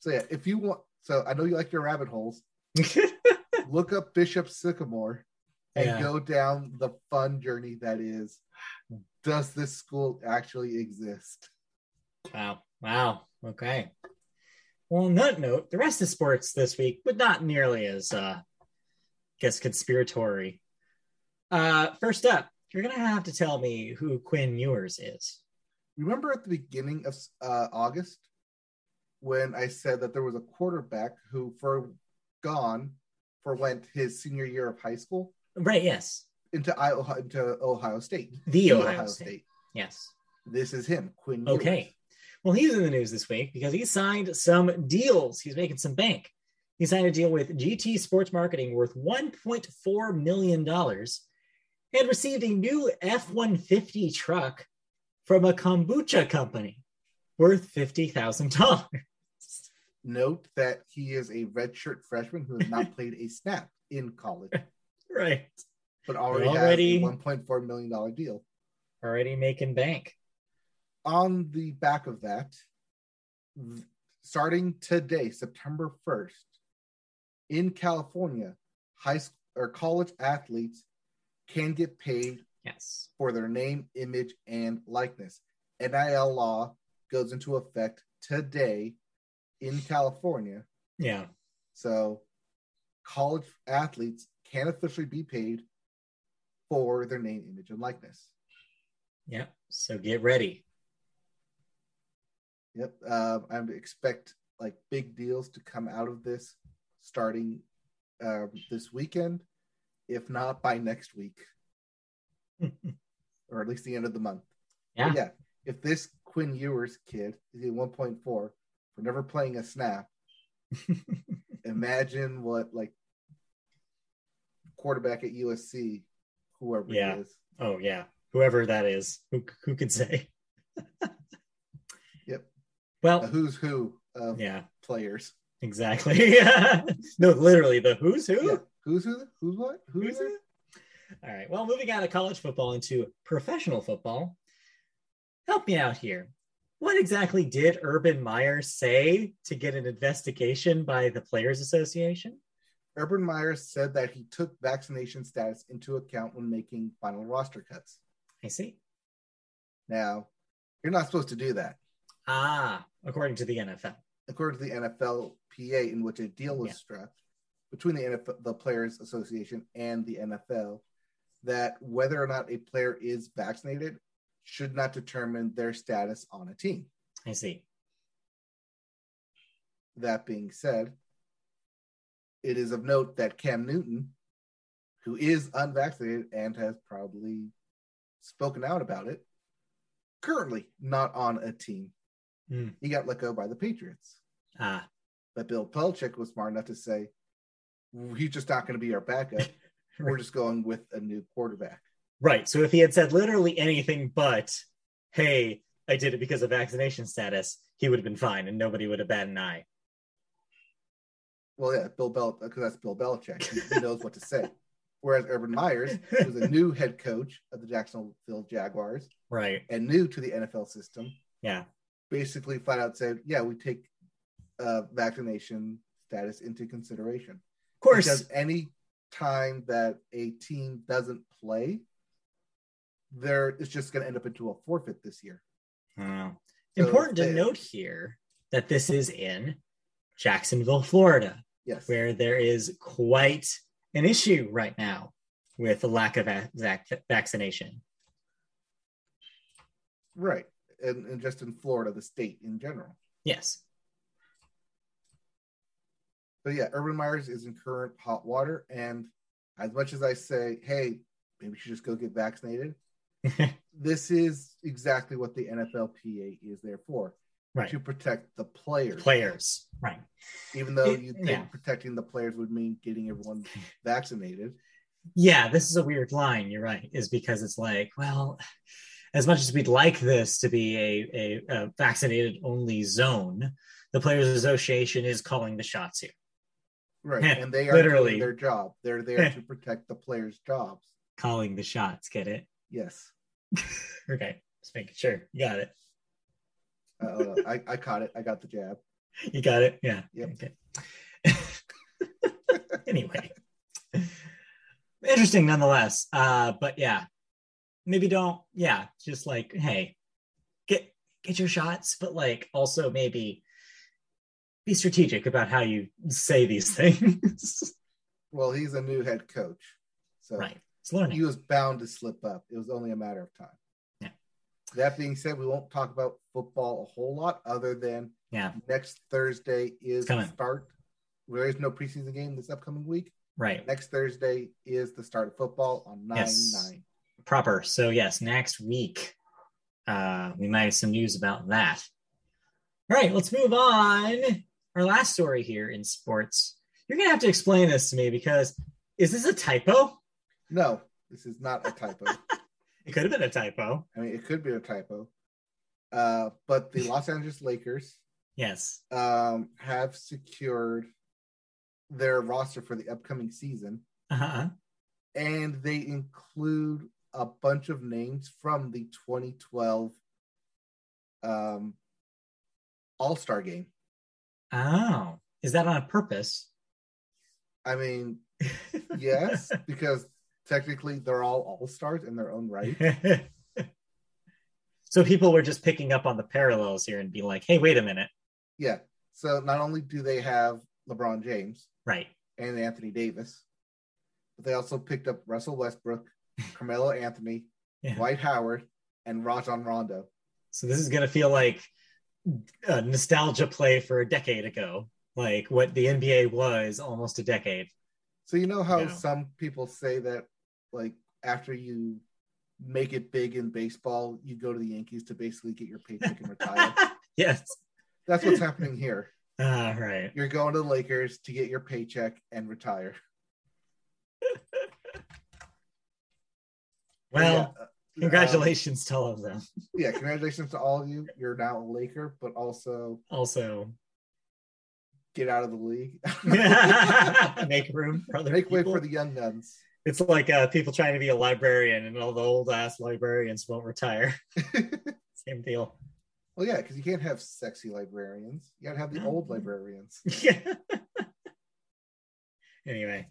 So yeah, if you want, so I know you like your rabbit holes. Look up Bishop Sycamore and Yeah. go down the fun journey that is. Does this school actually exist? Wow. Wow. Okay. Well, on that note, the rest of sports this week, but not nearly as, uh, I guess, conspiratory. Uh, first up, you're going to have to tell me who Quinn Ewers is. Remember at the beginning of uh, August when I said that there was a quarterback who forgone forwent his senior year of high school Right. Yes. Into Ohio, into Ohio State. The, The Ohio, State. Yes. This is him, Quinn. Ewers. Okay. Well, he's in the news this week because he signed some deals. He's making some bank. He signed a deal with GT Sports Marketing worth $1.4 million and received a new F 150 truck from a kombucha company worth $50,000. Note that he is a redshirt freshman who has not played a snap in college, right. But already, Already- has a $1.4 million deal. Already making bank. On the back of that, starting today, September 1st, in California, high school or college athletes can get paid Yes. for their name, image, and likeness. NIL law goes into effect today in California. Yeah. So college athletes can officially be paid for their name, image, and likeness. Yeah. So get ready. Yep. Um, I expect like big deals to come out of this starting um, this weekend, if not by next week, or at least the end of the month. But Yeah. yeah. If this Quinn Ewers kid is at 1.4 for never playing a snap, imagine what like quarterback at USC, whoever Yeah. is. oh, yeah. Whoever that is, who, who could say? Yep. Well, The who's who of yeah, players. exactly. no, literally the who's who. Yeah. Who's who? Who's what? Who's Who's who? it? All right. Well, moving out of college football into professional football. Help me out here. What exactly did Urban Meyer say to get an investigation by the Players Association? Urban Meyer said that he took vaccination status into account when making final roster cuts. I see. Now, you're not supposed to do that. Ah, according to the NFL. According to the NFLPA, in which a deal was Yeah. struck between the NFL, the Players Association and the NFL, that whether or not a player is vaccinated should not determine their status on a team. I see. That being said, it is of note that Cam Newton, who is unvaccinated and has probably spoken out about it, currently not on a team. Hmm. He got let go by the Patriots. Ah, But Bill Belichick was smart enough to say, he's just not going to be our backup. We're just going with a new quarterback. Right. So if he had said literally anything but, hey, I did it because of vaccination status, he would have been fine and nobody would have batted an eye. Well, yeah, Bill Bel because that's Bill Belichick. He, he knows what to say. Whereas Urban Myers was a new head coach of the Jacksonville Jaguars Right. and new to the NFL system, Yeah. basically flat out said, "Yeah, we take uh, vaccination status into consideration." Of course. Because any time that a team doesn't play, there it's just going to end up into a forfeit this year. So important to they- note here that this is in Jacksonville, Florida, Yes. where there is quite an issue right now with the lack of va- vac- vaccination. Right. And, and just in Florida, the state in general. Yes. But yeah, Urban Myers is in current hot water. And as much as I say, hey, maybe you should just go get vaccinated, this is exactly what the NFLPA is there for right. to protect the players. Players. Right. Even though you think yeah. protecting the players would mean getting everyone vaccinated. Yeah, this is a weird line. You're right. Is because it's like, well, as much as we'd like this to be a, a, a vaccinated only zone, the Players Association is calling the shots here. Right. And they are literally. doing their job. They're there to protect the players' jobs. Calling the shots. Get it? Yes. Okay. Just making sure. You got it. Uh, I, I caught it. I got the jab. You got it? Yeah. Yep. Okay. anyway. Interesting nonetheless. Uh, but yeah. Maybe don't, yeah, just like, hey, get get your shots, but like also maybe be strategic about how you say these things. Well, he's a new head coach. So right. It's learning. he was bound to slip up. It was only a matter of time. That being said, we won't talk about football a whole lot other than yeah. next Thursday is the start. There is no preseason game this upcoming week. Right. Next Thursday is the start of football on 9 Yes. 9. proper. So yes, next week uh, we might have some news about that. All right, let's move on. Our last story here in sports. You're gonna have to explain this to me because is this a typo? No, this is not a typo. It could have been a typo. I mean, it could be a typo. Uh, but the Los Angeles Lakers Yes. um, have secured their roster for the upcoming season, Uh-huh. and they include a bunch of names from the 2012 um, All Star game. Oh, is that on purpose? I mean, yes, because technically they're all All Stars in their own right. so people were just picking up on the parallels here and being like, "Hey, wait a minute." Yeah. So not only do they have LeBron James Right. and Anthony Davis, but they also picked up Russell Westbrook, Carmelo Anthony, Yeah. Dwight Howard, and Rajon Rondo. So this is gonna feel like a nostalgia play for a decade ago, like what the NBA was almost a decade. So you know how Yeah. some people say that, like after you make it big in baseball, you go to the Yankees to basically get your paycheck and retire. yes. That's what's happening here. Ah, right. You're going to the Lakers to get your paycheck and retire. Well, Yeah, uh, congratulations to all of them. um, yeah, congratulations to all of you. You're now a Laker, but also Also, get out of the league. make room for other Make way for the young guns. It's like uh, people trying to be a librarian, and all the old ass librarians won't retire. Same deal. Well, yeah, because you can't have sexy librarians. You gotta have the No. old librarians. Yeah. anyway,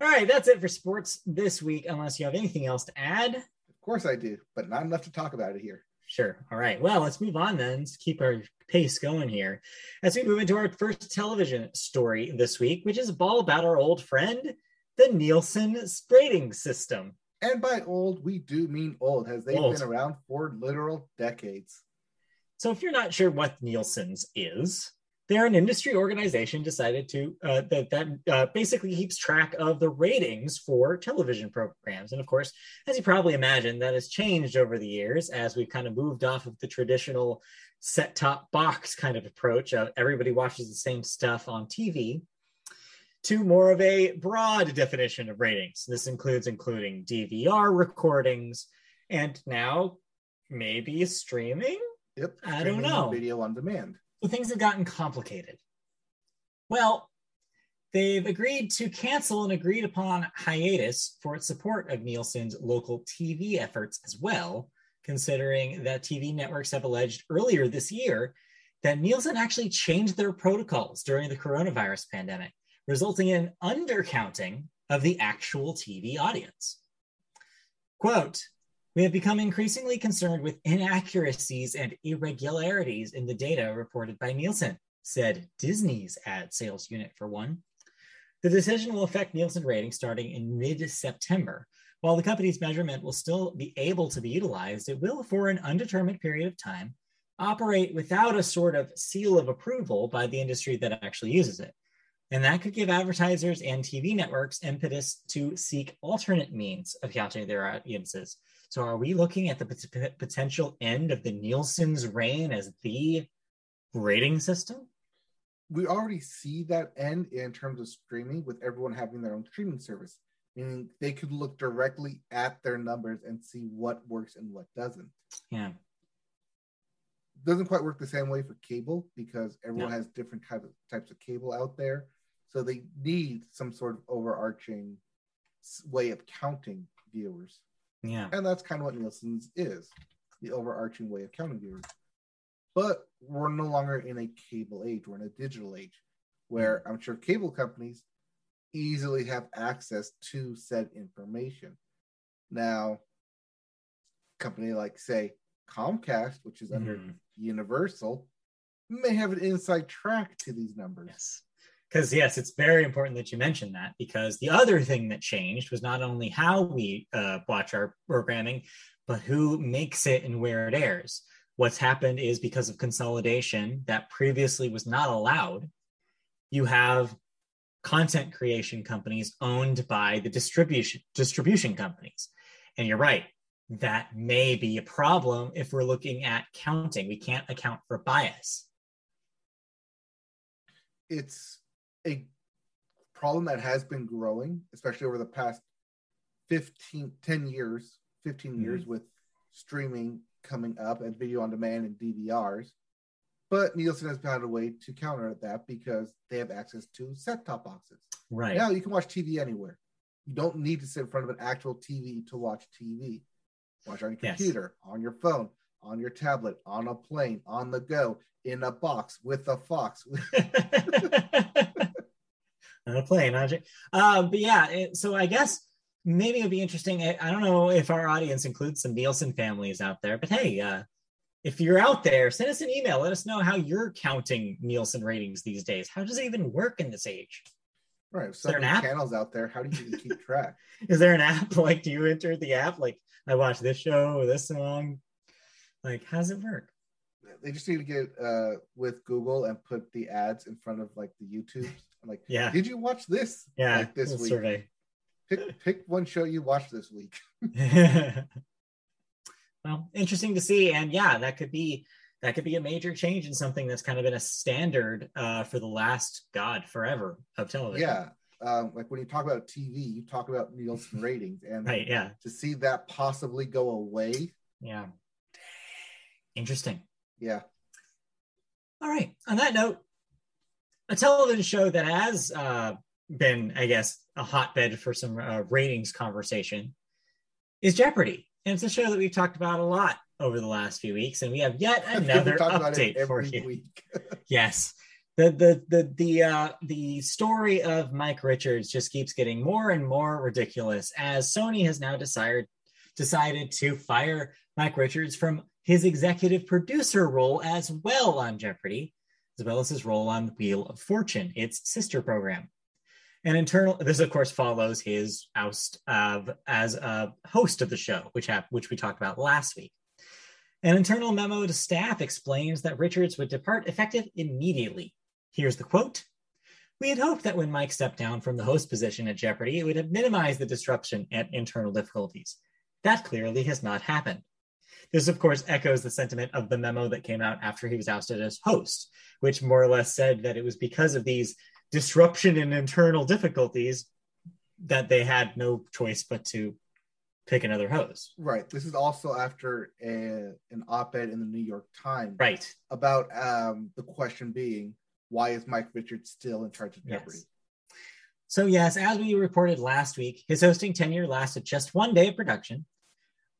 all right, that's it for sports this week. Unless you have anything else to add. Of course I do, but not enough to talk about it here. Sure. All right. Well, let's move on then. Let's keep our pace going here as we move into our first television story this week, which is all about our old friend, the Nielsen grading system. And by old, we do mean old, as they've Old. been around for literal decades. So, if you're not sure what Nielsen's is, they're an industry organization decided to uh, that that uh, basically keeps track of the ratings for television programs and of course as you probably imagine that has changed over the years as we've kind of moved off of the traditional set top box kind of approach of everybody watches the same stuff on tv to more of a broad definition of ratings this includes including dvr recordings and now maybe streaming Yep. I don't know. Video on demand. So things have gotten complicated. Well, they've agreed to cancel an agreed upon hiatus for its support of Nielsen's local TV efforts as well, considering that TV networks have alleged earlier this year that Nielsen actually changed their protocols during the coronavirus pandemic, resulting in undercounting of the actual TV audience. Quote, we have become increasingly concerned with inaccuracies and irregularities in the data reported by Nielsen, said Disney's ad sales unit for one. The decision will affect Nielsen ratings starting in mid September. While the company's measurement will still be able to be utilized, it will, for an undetermined period of time, operate without a sort of seal of approval by the industry that actually uses it. And that could give advertisers and TV networks impetus to seek alternate means of counting their audiences. So, are we looking at the pot- potential end of the Nielsen's reign as the rating system? We already see that end in terms of streaming with everyone having their own streaming service, meaning they could look directly at their numbers and see what works and what doesn't. Yeah. Doesn't quite work the same way for cable because everyone No. has different of, types of cable out there. So they need some sort of overarching way of counting viewers. Yeah. And that's kind of what Nielsen's is the overarching way of counting viewers. But we're no longer in a cable age, we're in a digital age where I'm sure cable companies easily have access to said information. Now, company like, say, Comcast, which is under Mhm. Universal, may have an inside track to these numbers. Yes. Because, yes, it's very important that you mention that because the other thing that changed was not only how we uh, watch our programming, but who makes it and where it airs. What's happened is because of consolidation that previously was not allowed, you have content creation companies owned by the distribution distribution companies. And you're right, that may be a problem if we're looking at counting. We can't account for bias. it's a problem that has been growing, especially over the past 15, 10 years, 15 Mhm. years with streaming coming up and video on demand and DVRs. But Nielsen has found a way to counter that because they have access to set top boxes. Right. Now you can watch TV anywhere. You don't need to sit in front of an actual TV to watch TV. Watch on your Yes. computer, on your phone, on your tablet, on a plane, on the go, in a box with a fox. plane. not a- Uh, but yeah, it, so I guess maybe it'd be interesting. I, I don't know if our audience includes some Nielsen families out there, but hey, uh, if you're out there, send us an email. Let us know how you're counting Nielsen ratings these days. How does it even work in this age? Right. If there so an app? channels out there, how do you keep track? Is there an app? Like, do you enter the app? Like, I watch this show or this song. Like, how does it work? They just need to get uh, with Google and put the ads in front of like the YouTube. Like, Yeah. did you watch this? Yeah, like this week. survey. Pick pick one show you watched this week. well, interesting to see, and yeah, that could be that could be a major change in something that's kind of been a standard uh, for the last god forever of television. Yeah. Um, like when you talk about TV, you talk about Nielsen ratings, and Right. Yeah. to see that possibly go away, Yeah. Interesting. yeah, All right. On that note, a television show that has uh, been, I guess, a hotbed for some uh, ratings conversation is Jeopardy. And it's a show that we've talked about a lot over the last few weeks, and we have yet another update for you. Yes. The the the the uh the story of Mike Richards just keeps getting more and more ridiculous as Sony has now decided decided to fire Mike Richards from his executive producer role as well on Jeopardy, his role on Wheel of Fortune, its sister program. And internal this of course follows his oust of as a host of the show, which which we talked about last week. An internal memo to staff explains that Richards would depart effective immediately Here's the quote We had hoped that when Mike stepped down from the host position at Jeopardy, it would have minimized the disruption and internal difficulties. That clearly has not happened. This, of course, echoes the sentiment of the memo that came out after he was ousted as host, which more or less said that it was because of these disruption and internal difficulties that they had no choice but to pick another host. Right. This is also after a, an op-ed in the New York Times. Right. About um, the question being, why is Mike Richards still in charge of Jeopardy? Yes. So yes, as we reported last week, his hosting tenure lasted just one day of production,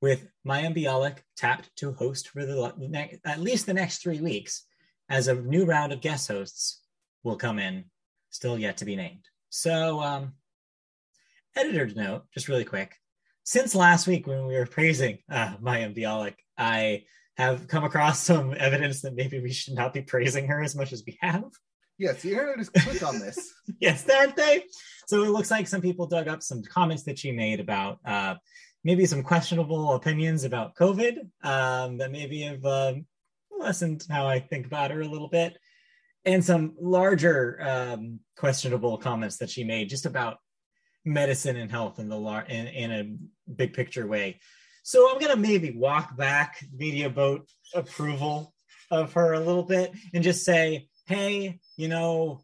with Mayim Bialik tapped to host for the ne- at least the next three weeks, as a new round of guest hosts will come in, still yet to be named. So, um, editor's note, just really quick. Since last week when we were praising uh, Mayim Bialik, I have come across some evidence that maybe we should not be praising her as much as we have. Yes, the internet is quick on this. yes, aren't they? So it looks like some people dug up some comments that she made about uh, maybe some questionable opinions about COVID um, that maybe have um, lessened how I think about her a little bit, and some larger um, questionable comments that she made just about medicine and health in the lar- in, in a big picture way. So I'm gonna maybe walk back media boat approval of her a little bit and just say, hey, you know,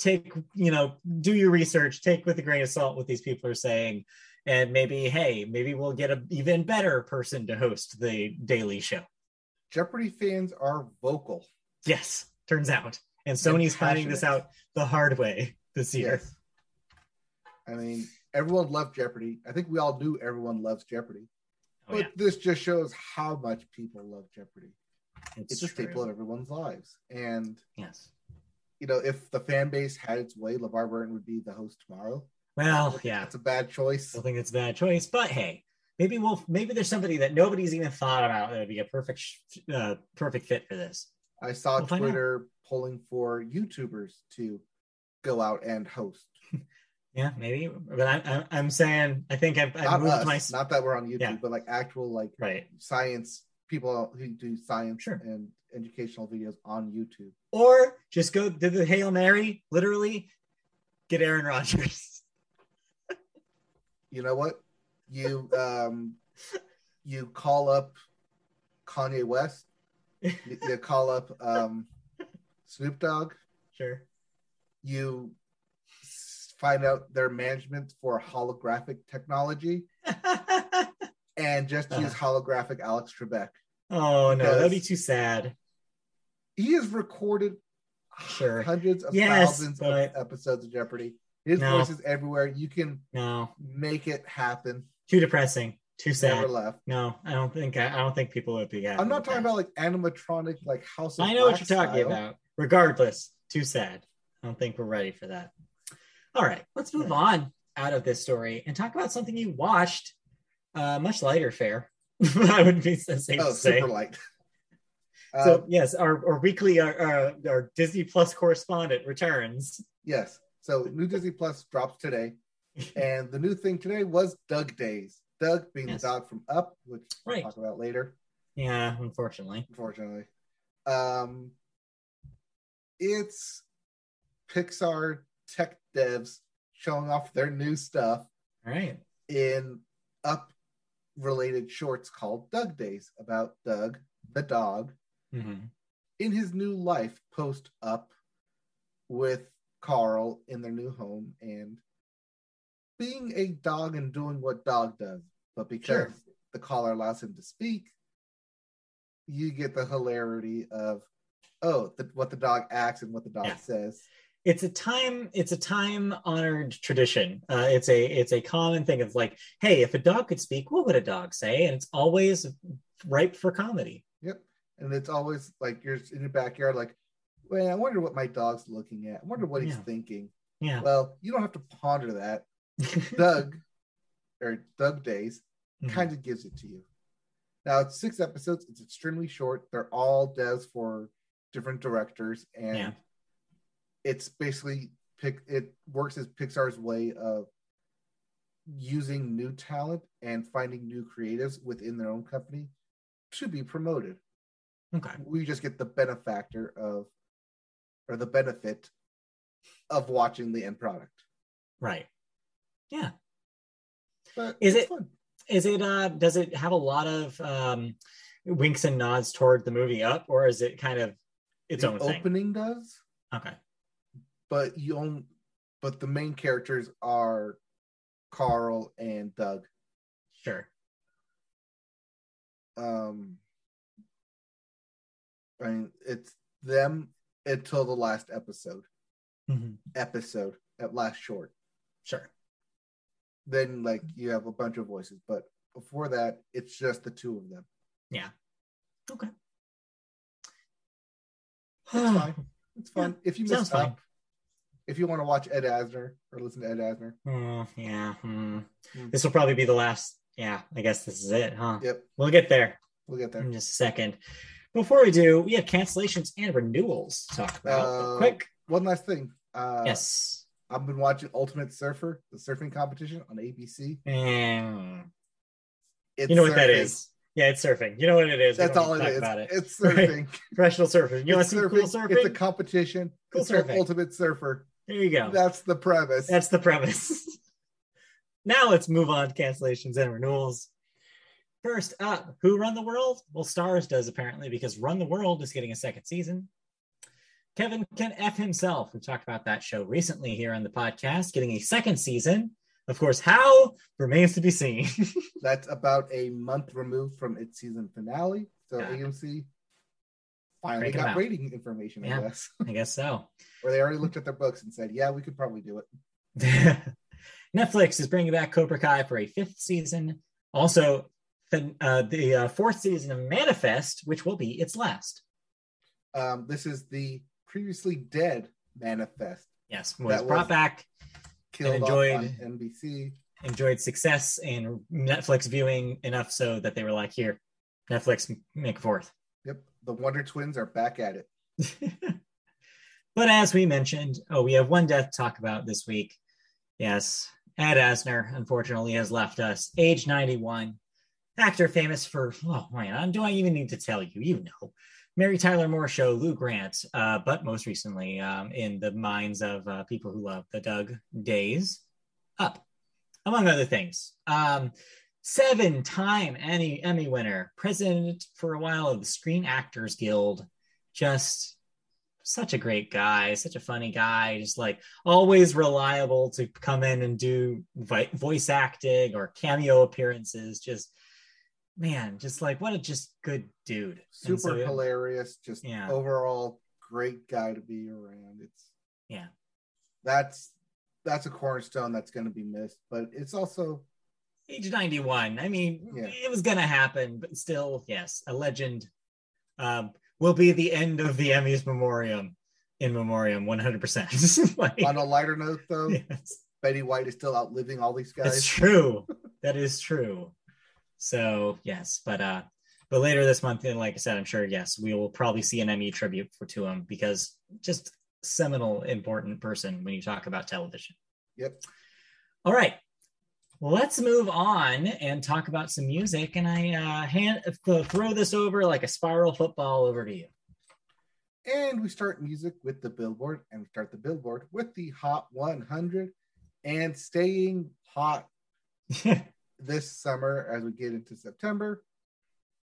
take you know do your research take with a grain of salt what these people are saying. And maybe hey maybe we'll get an even better person to host the daily show. Jeopardy fans are vocal. Yes turns out. And sony's finding this out the hard way this year. Yes. i mean everyone loved jeopardy. I think we all knew everyone loves jeopardy. Oh, but yeah. this just shows how much people love jeopardy. It's, it's a staple of everyone's lives. And yes you know, if the fan base had its way, LeVar Burton would be the host tomorrow. Well, yeah, it's a bad choice. I think it's a bad choice, but hey, maybe we'll maybe there's somebody that nobody's even thought about that would be a perfect uh, perfect fit for this. I saw we'll Twitter polling for YouTubers to go out and host. yeah, maybe, but I, I, am saying I think I've, I've not moved us, my not that we're on YouTube, yeah. but like actual like right science people who do science sure. and educational videos on YouTube. Or just go do the Hail Mary, literally get Aaron Rodgers. you know what? You um you call up Kanye West. You, you call up um Snoop Dogg. Sure. You find out their management for holographic technology and just use uh-huh. holographic Alex Trebek. Oh no, that'd be too sad. He has recorded sure. hundreds of yes, thousands but... of episodes of Jeopardy. His no. voice is everywhere. You can no make it happen. Too depressing. Too sad. Never left. No, I don't think I, I don't think people would be. Happy. I'm not talking that. about like animatronic, like House. I know what you're talking about. Regardless, too sad. I don't think we're ready for that. All right, let's move on out of this story and talk about something you watched. Uh, much lighter fare. I wouldn't be safe oh, to say. super light. So um, yes, our, our weekly our, our, our Disney Plus correspondent returns. Yes. So new Disney Plus drops today, and the new thing today was Dug Days. Dug being yes. the dog from Up, which right. we'll talk about later. Yeah, unfortunately. Unfortunately, um, it's Pixar tech devs showing off their new stuff. Right. In Up related shorts called Dug Days about Dug, the dog, mm-hmm. in his new life post up with Carl in their new home and being a dog and doing what dog does. But because sure. the collar allows him to speak, you get the hilarity of oh, the, what the dog acts and what the dog yeah. says it's a time it's a time honored tradition uh, it's a it's a common thing of like hey if a dog could speak what would a dog say and it's always ripe for comedy yep and it's always like you're in your backyard like well i wonder what my dog's looking at. I wonder what he's yeah. thinking. Yeah. Well you don't have to ponder that. Dug or dug days mm-hmm. kind of gives it to you. Now it's six episodes. It's extremely short. They're all devs for different directors and yeah. it's basically pick it works as Pixar's way of using new talent and finding new creatives within their own company to be promoted. Okay. We just get the benefactor of, or the benefit of watching the end product. Right. Yeah. But Is it- fun. Is it uh does it have a lot of um winks and nods toward the movie up or is it kind of its the own thing? opening does, Okay. but you own, but the main characters are Carl and Dug. Sure. Um, I mean, it's them until the last episode. Mhm. Episode at last short. Sure. Then, like, you have a bunch of voices, but before that, it's just the two of them. Yeah. Okay. It's fine. It's fun. if you miss fine. if you want to watch Ed Asner or listen to Ed Asner, Oh, yeah. hmm. Hmm. This will probably be the last. Yeah, I guess this is it, huh? yep, We'll get there we'll get there. in just a second. Before we do, we have cancellations and renewals to talk about. Uh, Quick. One last thing. Uh, yes. I've been watching Ultimate Surfer, the surfing competition on ABC. Mm. You know what that surfing. is. Yeah, it's surfing. You know what it is. That's all it is. About it. It's Right. surfing. Professional surfing. You want to see cool surfing? It's a competition. Cool it's surfing. Ultimate Surfer. there you go. That's the premise. That's the premise. now let's move on to cancellations and renewals. First up, who run the world? Well, Starz does apparently because Run the World is getting a second season. Kevin can F himself. We talked about that show recently here on the podcast, getting a second season. Of course, how remains to be seen. That's about a month removed from its season finale. So Yeah. AMC finally got out. rating information, I Yeah. guess. I guess so. or they already looked at their books and said, yeah, we could probably do it. Netflix is bringing back Cobra Kai for a fifth season. Also, the, uh, the uh, fourth season of Manifest, which will be its last. Um, this is the previously dead manifest Yes, was brought was- back, killed enjoyed- NBC. enjoyed success and Netflix viewing enough so that they were like, here, Netflix, make a fourth. Yep. The Wonder Twins are back at it. but as we mentioned, oh, we have one death to talk about this week. Yes, Ed Asner unfortunately has left us, age 91. Actor famous for, oh man, do I even need to tell you? You know. Mary Tyler Moore Show, Lou Grant, uh, but most recently um, in the minds of uh, people who love the Dug days, Up, among other things. Um, seven time Emmy, Emmy winner, president for a while of the Screen Actors Guild. Just such a great guy, such a funny guy, just like always reliable to come in and do voice acting or cameo appearances. Just man, just like what a just good dude. Super so, hilarious. Just Yeah. overall great guy to be around. It's Yeah. That's that's a cornerstone that's going to be missed, but it's also Age 91. I mean, Yeah. it was going to happen, but still, yes, a legend um, will be the end of the Emmys memoriam in memoriam 100%. like, on a lighter note though. yes. Betty White is still outliving all these guys. That's true. that is true. So yes, but uh, but later this month, and like I said, I'm sure yes, we will probably see an Emmy tribute for to him because just seminal important person when you talk about television. Yep. All right. Let's move on and talk about some music. And I uh, hand throw this over like a spiral football over to you. And we start music with the Billboard, and we start the Billboard with the Hot 100 and staying hot this summer as we get into September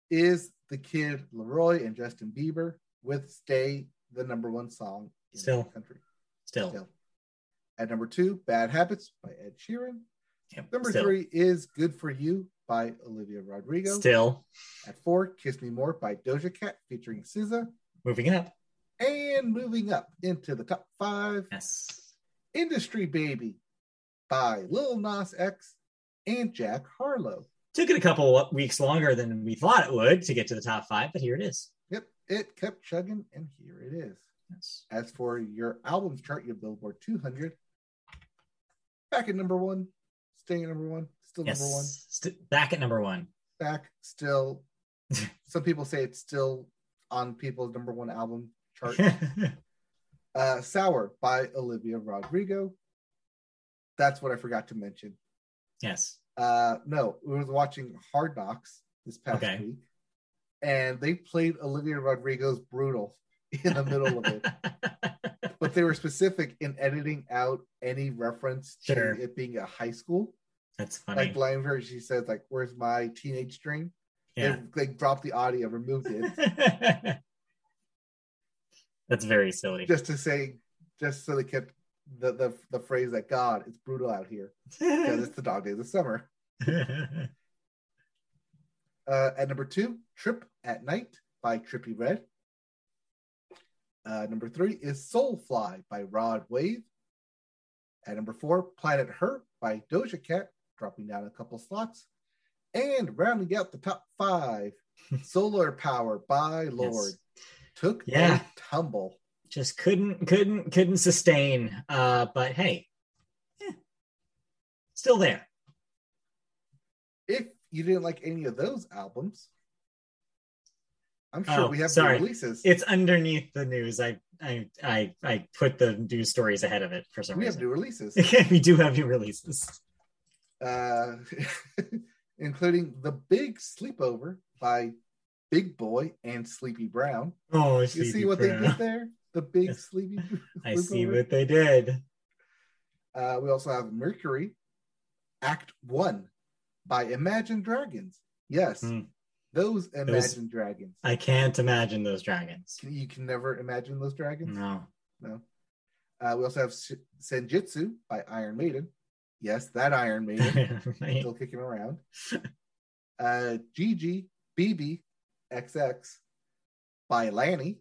is the Kid LAROI and Justin Bieber with Stay, the number one song in Still. the country. Still, Still. At number two, Bad Habits by Ed Sheeran. Yep, Number still. three is Good for You by Olivia Rodrigo. still At four, Kiss Me More by Doja Cat featuring SZA. moving up. And moving up into the top five, Yes. Industry Baby by Lil Nas X and Jack Harlow. Took it a couple of weeks longer than we thought it would to get to the top five, but here it is. Yep, it kept chugging, and here it is. Yes. As for your albums chart, your Billboard 200, back at number one, staying at number one, still Yes. number one, St- back at number one. back still. some people say it's still on people's number one album chart. uh, Sour by Olivia Rodrigo. That's what I forgot to mention. Yes. Uh, no, we was watching Hard Knocks this past Okay. week, and they played Olivia Rodrigo's "Brutal" in the middle of it. but they were specific in editing out any reference Sure. to it being a high school. That's funny. Like Blind her, she says, like, "Where's my teenage dream?" yeah. They, they dropped the audio, removed it, That's very silly. just to say, just so they kept the the, the phrase that God, it's brutal out here because it's the dog days of summer. Uh, at number two, Trip at Knight by Trippie Redd. Uh, number three is Soulfly by Rod Wave. At number four, Planet Her by Doja Cat, dropping down a couple slots. And rounding out the top five, Solar Power by Lorde. Took Yeah. a tumble. Just couldn't couldn't couldn't sustain. Uh, but hey, yeah, still there. If you didn't like any of those albums, I'm sure Oh, we have sorry. releases. It's underneath the news. I I I I put the news stories ahead of it for some reason. we have new releases. we do have new releases. uh, including The Big Sleepover by Big Boy and Sleepy Brown. Oh, You Sleepy see what Brown. they did there? The Big. Sleepy I see Sleepover. what they did. Uh, we also have Mercury, Act One by Imagine Dragons. Yes, Hmm. those Imagine Dragons. I can't imagine those dragons. You can never imagine those dragons. No. No. Uh, we also have Senjutsu by Iron Maiden. Yes, that Iron Maiden. Right. still kicking around. Uh, GG BB XX by LANY.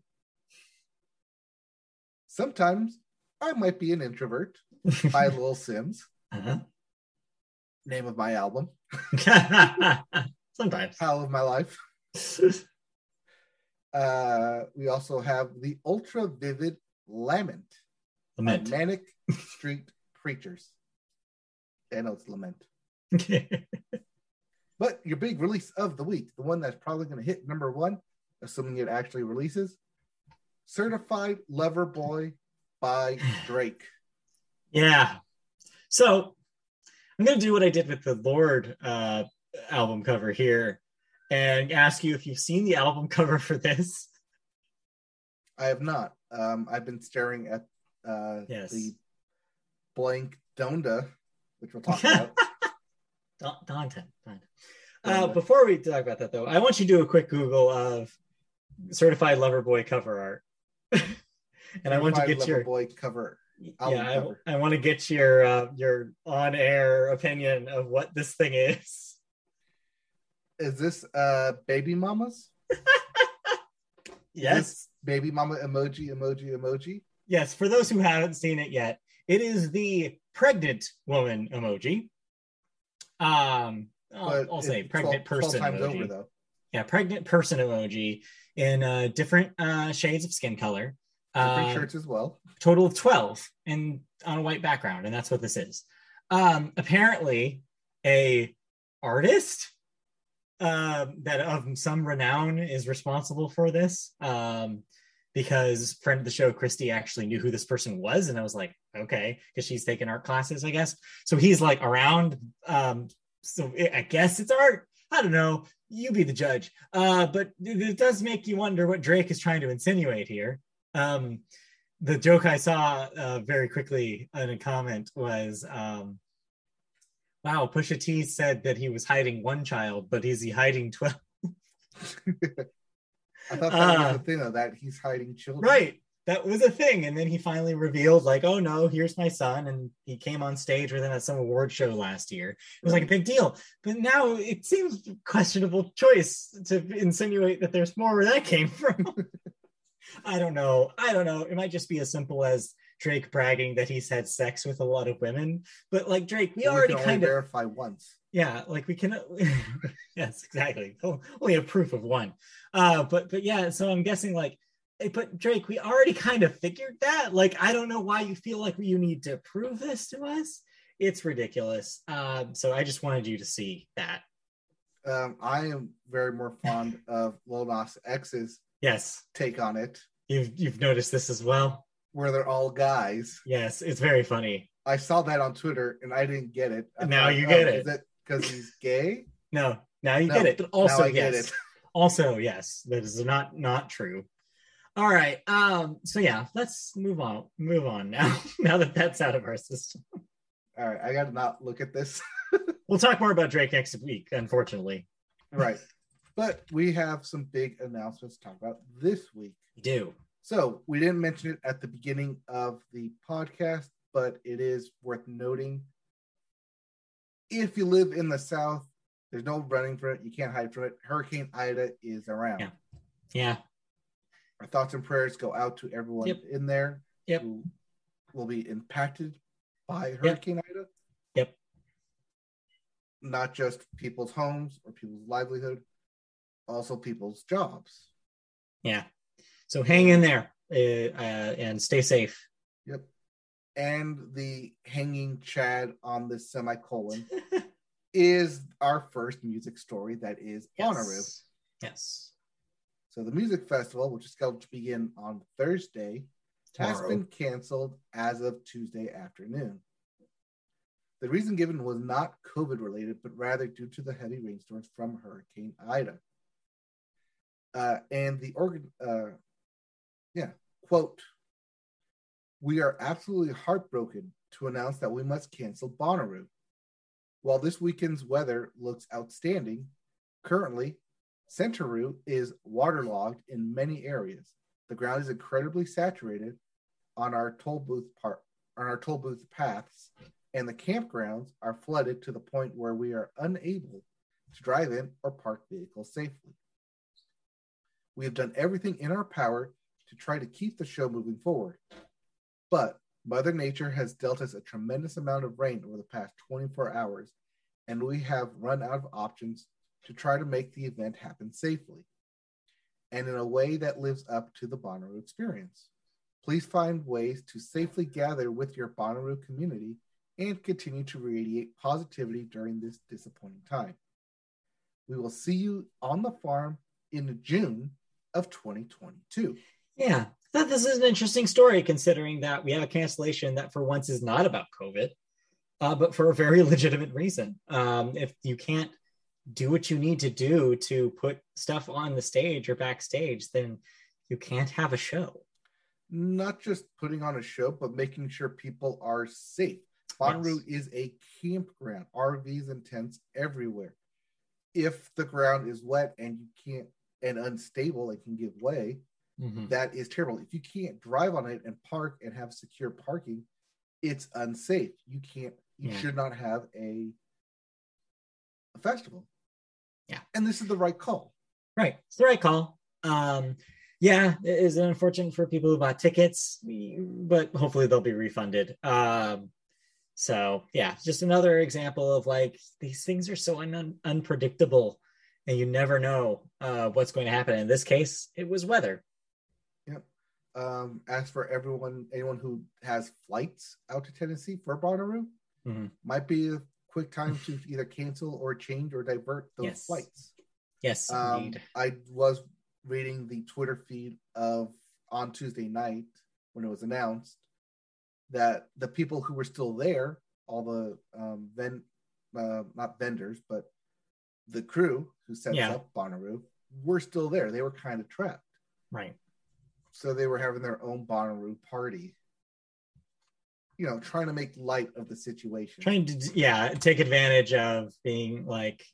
Sometimes I might be an introvert by Lil Simz. Uh-huh. Name of my album. Sometimes. How of my life. Uh, we also have the ultra vivid Lament. Lament. Manic Street Preachers. Know it's Lament. But your big release of the week, the one that's probably going to hit number one, assuming it actually releases, Certified Lover Boy by Drake. yeah. So I'm going to do what I did with the Lorde uh, album cover here and ask you if you've seen the album cover for this. I have not. Um, I've been staring at uh, Yes. the blank Donda, which we'll talk about. Don- Dante. Dante. Uh, Dante. before we talk about that, though, I want you to do a quick Google of certified lover boy cover art. And I want to get your Boy cover. album yeah, cover. I, I want to get your uh, your on air opinion of what this thing is. Is this uh, Baby Mamas? Yes, Baby Mama emoji, emoji, emoji. yes. For those who haven't seen it yet, it is the pregnant woman emoji. Um, I'll, I'll say pregnant 12 person times emoji. over, though. yeah, pregnant person emoji in uh, different uh, shades of skin color. Different Uh, shirts as well. total of 12 and on a white background and that's what this is um apparently a artist um that of some renown is responsible for this um because friend of the show christy actually knew who this person was and i was like okay because she's taken art classes i guess so he's like around um so i guess it's art i don't know you be the judge uh but it does make you wonder what drake is trying to insinuate here um the joke I saw uh, very quickly in a comment was, um, "Wow, Pusha T said that he was hiding one child, but is he hiding 12? I thought that uh, was the thing, though, that he's hiding children. Right, that was a thing." And then he finally revealed, like, "Oh no, here's my son," and he came on stage with him at some award show last year. It was like a big deal, but now it seems questionable choice to insinuate that there's more where that came from. I don't know. I don't know. It might just be as simple as Drake bragging that he's had sex with a lot of women. But like Drake, we already kind of verify once. yeah, like we can yes, exactly. Only a proof of one. Uh but but yeah, so I'm guessing like but Drake, we already kind of figured that. Like I don't know why you feel like you need to prove this to us. It's ridiculous. Um so I just wanted you to see that. Um, I am very more fond of Lil Nas X's Yes. take on it, You've you've noticed this as well. where they're all guys. Yes, it's very funny. I saw that on Twitter and I didn't get it. I Now you oh, get Is it. because he's gay? No, now you No, get it. But also, yes, get it. Also, yes, that is not not true. All right. Um. So yeah, let's move on. Move on now. now that that's out of our system, All right, I got to not look at this. we'll talk more about Drake next week. Unfortunately, right. But we have some big announcements to talk about this week. we do. So we didn't mention it at the beginning of the podcast, but it is worth noting. If you live in the South, there's no running for it. You can't hide from it. Hurricane Ida is around. Yeah. Yeah. Our thoughts and prayers go out to everyone Yep. in there Yep. who will be impacted by Hurricane Ida. Yep. Not just people's homes or people's livelihood, also people's jobs. Yeah. So hang in there uh, uh, and stay safe. Yep. And the hanging Chad on the semicolon is our first music story that is Bonnaroo. Yes. So the music festival, which is scheduled to begin on Thursday, has been canceled as of Tuesday afternoon. The reason given was not COVID related, but rather due to the heavy rainstorms from Hurricane Ida. Uh, and the organ, uh, yeah, quote, we are absolutely heartbroken to announce that we must cancel Bonnaroo. While this weekend's weather looks outstanding, currently Centeroo is waterlogged in many areas. The ground is incredibly saturated on our toll booth part on our toll booth paths, and the campgrounds are flooded to the point where we are unable to drive in or park vehicles safely. We have done everything in our power to try to keep the show moving forward, but Mother Nature has dealt us a tremendous amount of rain over the past 24 hours, and we have run out of options to try to make the event happen safely and in a way that lives up to the Bonnaroo experience. Please find ways to safely gather with your Bonnaroo community and continue to radiate positivity during this disappointing time. We will see you on the farm in June of 2022. Yeah. This is an interesting story considering that we have a cancellation that for once is not about COVID, uh, but for a very legitimate reason. Um, if you can't do what you need to do to put stuff on the stage or backstage, then you can't have a show. Not just putting on a show, but making sure people are safe. Bonnaroo is a campground, RVs and tents everywhere. If the ground is wet and you can't and unstable, it can give way. Mhm. That is terrible. If you can't drive on it and park and have secure parking, it's unsafe. You can't. You Yeah. should not have a, a festival. Yeah. and this is the right call. Right. It's the right call. Um, yeah, it is unfortunate for people who bought tickets, but hopefully they'll be refunded. Um, so yeah, just another example of like these things are so un- unpredictable and you never know uh, what's going to happen. In this case, it was weather. Um, as for everyone, anyone who has flights out to Tennessee for Bonnaroo, Mhm. might be a quick time to either cancel or change or divert those Yes. flights. Yes, Um, indeed. I was reading the Twitter feed of on Tuesday night when it was announced that the people who were still there, all the um, ven- uh, not vendors, but the crew who sets Yeah. up Bonnaroo were still there. They were kind of trapped, Right. so they were having their own Bonnaroo party. You know, trying to make light of the situation. Trying to yeah take advantage of being like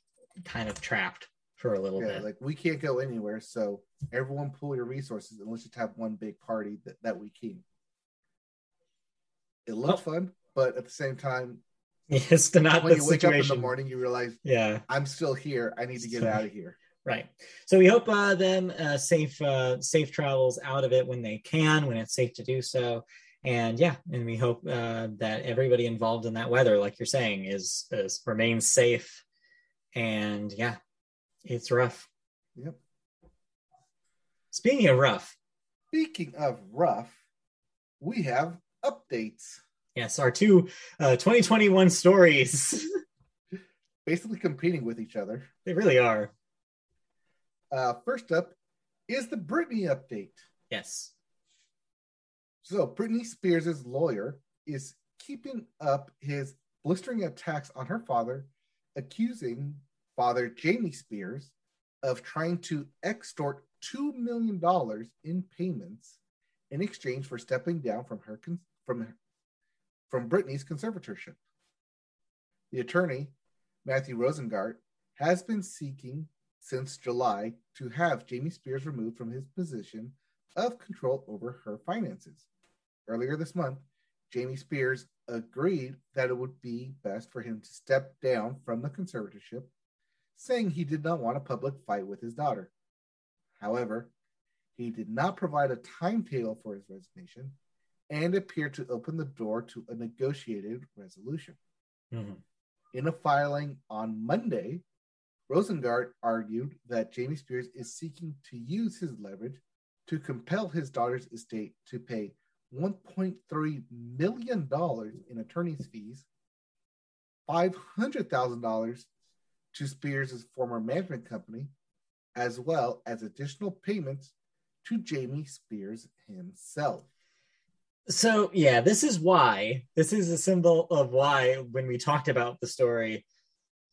kind of trapped for a little yeah, bit. like we can't go anywhere, so everyone pull your resources and let's just have one big party that, that we can. It looks fun, but at the same time, Yes, to not when the you wake up in situation. the morning, you realize Yeah. I'm still here. I need to get out of here. Right. So we hope uh, them uh, safe uh, safe travels out of it when they can, when it's safe to do so. And yeah, and we hope uh, that everybody involved in that weather, like you're saying, is, is remains safe. And yeah, it's rough. Yep. Speaking of rough, Speaking of rough, we have updates. yes, our two uh, 2021 stories. Basically competing with each other. they really are. Uh, first up is the Britney update. Yes. So Britney Spears' lawyer is keeping up his blistering attacks on her father, accusing father Jamie Spears of trying to extort $2 million in payments in exchange for stepping down from her from, from Britney's conservatorship. The attorney, Matthew Rosengart, has been seeking since July to have Jamie Spears removed from his position of control over her finances. Earlier this month, Jamie Spears agreed that it would be best for him to step down from the conservatorship, saying he did not want a public fight with his daughter. However, he did not provide a timetable for his resignation and appeared to open the door to a negotiated resolution. Mm-hmm. In a filing on Monday, Rosengart argued that Jamie Spears is seeking to use his leverage to compel his daughter's estate to pay $1.3 million in attorney's fees, $500,000 to Spears' former management company, as well as additional payments to Jamie Spears himself. So, yeah, this is why, this is a symbol of why when we talked about the story,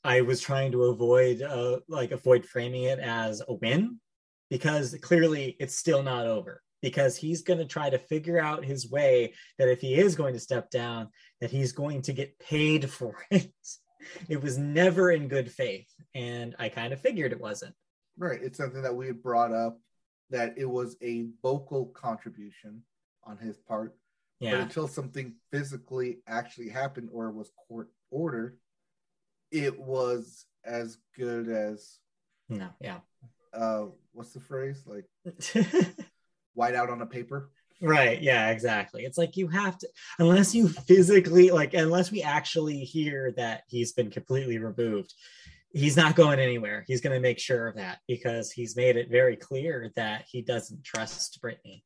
I was trying to avoid, uh, like, avoid framing it as a win because clearly it's still not over because he's going to try to figure out his way that if he is going to step down that he's going to get paid for it. It was never in good faith and i kind of figured it wasn't. Right it's something that we had brought up that it was a vocal contribution on his part yeah. but until something physically actually happened or was court ordered it was as good as no yeah. uh what's the phrase? Like white out on a paper. Right. Yeah exactly. It's like you have to unless you physically like unless we actually hear that he's been completely removed he's not going anywhere. He's going to make sure of that because he's made it very clear that he doesn't trust Britney.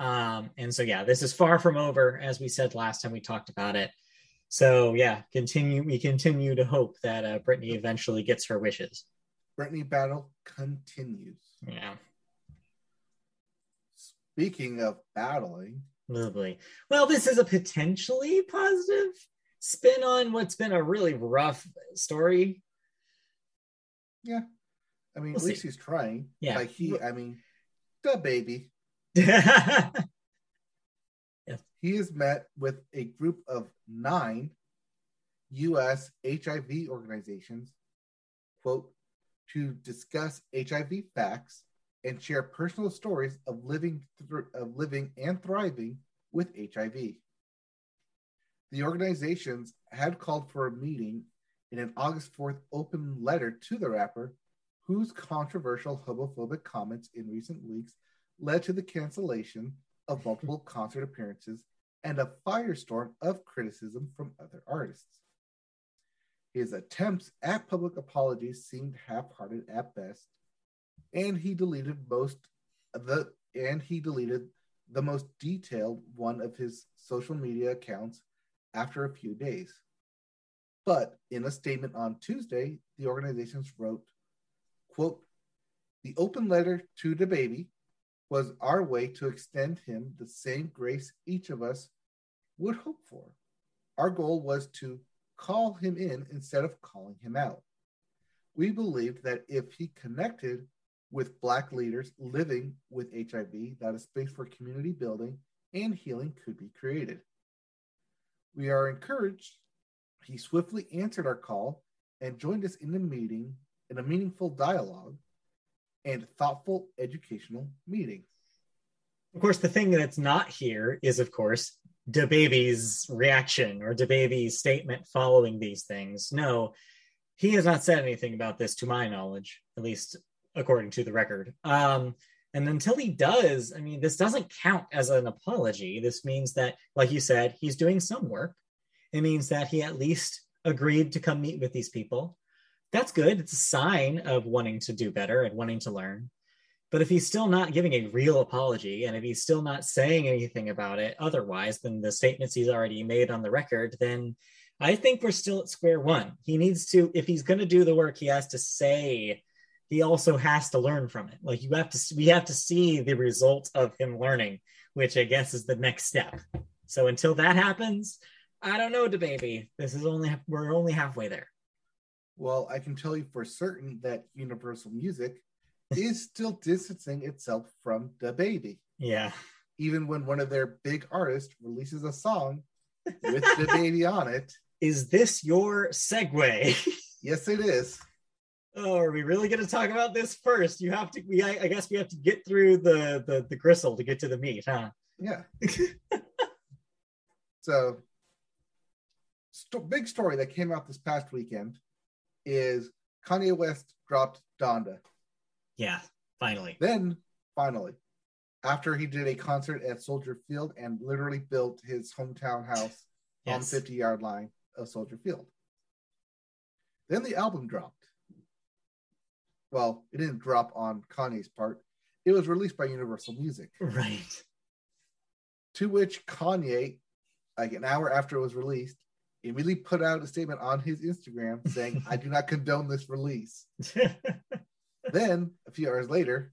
um and so yeah this is far from over as we said last time we talked about it. So yeah continue we continue to hope that uh, britney eventually gets her wishes. Britney battle continues. Yeah Speaking of battling, lovely. Well, this is a potentially positive spin on what's been a really rough story. Yeah, I mean, we'll at least he's trying. Yeah, like he. I mean, DaBaby. yeah. He has met with a group of nine U.S. HIV organizations, quote, to discuss HIV facts and share personal stories of living th- of living and thriving with HIV. The organizations had called for a meeting in an August 4th open letter to the rapper, whose controversial homophobic comments in recent weeks led to the cancellation of multiple concert appearances and a firestorm of criticism from other artists. His attempts at public apologies seemed half-hearted at best, and he deleted most the and he deleted the most detailed one of his social media accounts after a few days. But in a statement on Tuesday, the organizations wrote, quote, the open letter to DaBaby was our way to extend him the same grace each of us would hope for. Our goal was to call him in instead of calling him out. We believed that if he connected with Black leaders living with HIV that a space for community building and healing could be created. We are encouraged. He swiftly answered our call and joined us in the meeting in a meaningful dialogue and thoughtful educational meeting. Of course, the thing that's not here is, of course, DaBaby's reaction or DaBaby's statement following these things. No, he has not said anything about this to my knowledge, at least according to the record. Um, and until he does, I mean, this doesn't count as an apology. This means that, like you said, he's doing some work. It means that he at least agreed to come meet with these people. That's good. It's a sign of wanting to do better and wanting to learn. But if he's still not giving a real apology and if he's still not saying anything about it otherwise than the statements he's already made on the record, then I think we're still at square one. He needs to, if he's going to do the work, he has to say he also has to learn from it. Like you have to, we have to see the result of him learning, which I guess is the next step. So until that happens, I don't know, baby. This is only we're only halfway there. Well, I can tell you for certain that Universal Music is still distancing itself from DaBaby. Yeah. Even when one of their big artists releases a song with DaBaby on it. Is this your segue? Yes, it is. Oh, are we really going to talk about this first? You have to. We, I, I guess, we have to get through the the the gristle to get to the meat, huh? Yeah. so, sto- big story that came out this past weekend is Kanye West dropped Donda. Yeah, finally. Then, finally, after he did a concert at Soldier Field and literally built his hometown house on Yes. 50 yard line of Soldier Field. Then the album dropped. Well, it didn't drop on Kanye's part. It was released by Universal Music, Right. to which Kanye, like an hour after it was released, immediately put out a statement on his Instagram saying, I do not condone this release. then, a few hours later,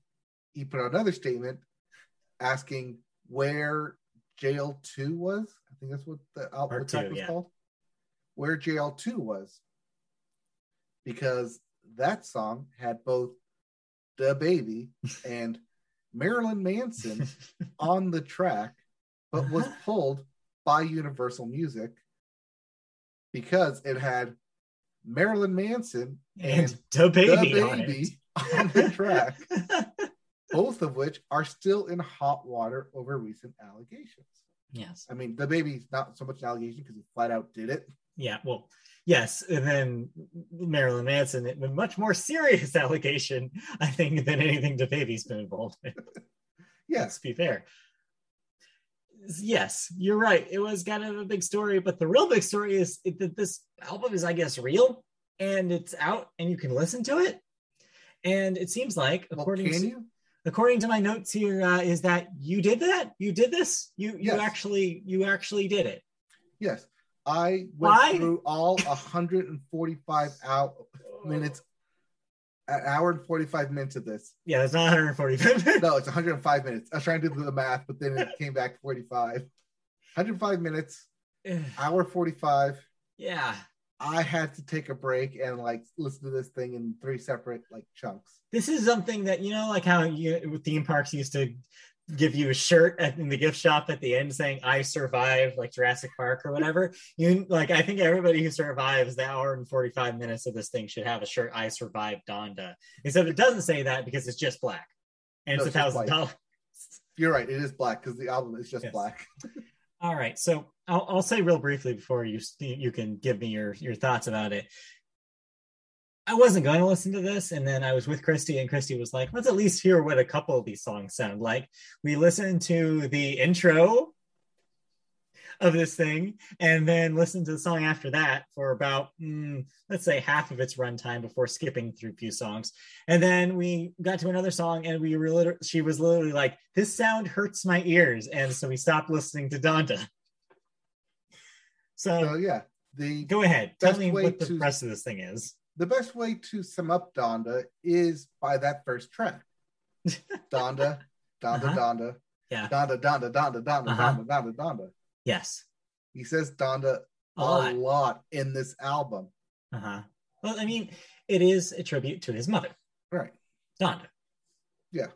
he put out another statement asking where Jail 2 was. I think that's what the album Part the track two, was yeah. called. Where Jail 2 was. Because that song had both DaBaby and Marilyn Manson on the track, but was Uh-huh. pulled by Universal Music because it had Marilyn Manson and and DaBaby, the on on the track, both of which are still in hot water over recent allegations. yes. I mean, DaBaby's not so much an allegation because he flat out did it. Yeah. Well, yes. And then Marilyn Manson, a much more serious allegation, I think, than anything DaBaby's been involved in. Let's Yes, be fair. Yes, you're right. It was kind of a big story, but the real big story is that this album is, I guess, real and it's out and you can listen to it. And it seems like, according can to, you? according to my notes here, uh, is that you did that? You did this? You you Yes. actually you actually did it. Yes, I went Why? through all 145 hour minutes, an hour and 45 minutes of this. Yeah, it's not 145 minutes. No, it's 105 minutes. I was trying to do the math, but then it came back 45. 105 minutes, hour 45. yeah. I had to take a break and like listen to this thing in three separate like chunks. This is something that you know, like how you with theme parks used to give you a shirt at, in the gift shop at the end saying "I survived," like Jurassic Park or whatever. You like, I think everybody who survives the hour and forty five minutes of this thing should have a shirt "I survived Donda." Except it doesn't say that because it's just black, and No, it's a thousand dollars. You're right. It is black because the album is just Yes. black. All right, so I'll, I'll say real briefly before you you can give me your your thoughts about it. I wasn't going to listen to this, and then I was with Christy, and Christy was like, "Let's at least hear what a couple of these songs sound like." We listened to the intro of this thing, and then listened to the song after that for about, mm, let's say, half of its runtime before skipping through a few songs. And then we got to another song, and we were literally, she was literally like, "This sound hurts my ears," and so we stopped listening to Donda. So, So yeah, the go ahead, tell me what the to- rest of this thing is. The best way to sum up Donda is by that first track. Donda, Donda, Uh-huh. Donda, Yeah. Donda, Donda, Donda, Donda, Uh-huh. Donda, Donda, Donda. Yes, He says Donda a a lot. lot in this album. Uh huh. Well, I mean, it is a tribute to his mother, Right. Donda. Yeah.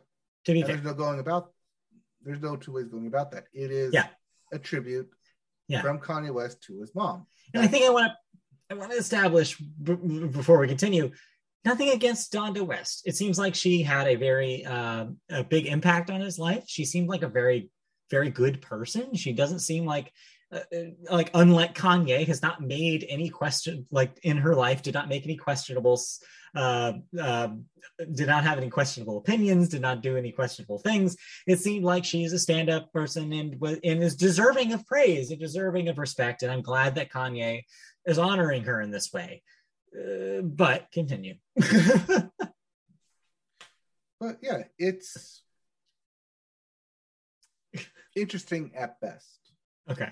To be And fair, there's no going about there's no two ways going about that. It is Yeah. a tribute Yeah. from Kanye West to his mom. and I think I want to I want to establish b- before we continue. Nothing against Donda West. It seems like she had a very uh, a big impact on his life. She seemed like a very very good person. She doesn't seem like uh, uh, like unlike Kanye has not made any question like in her life did not make any questionable uh, uh, did not have any questionable opinions did not do any questionable things it seemed like she's a stand-up person and and is deserving of praise and deserving of respect and i'm glad that kanye is honoring her in this way uh, but continue But yeah, it's interesting at best. okay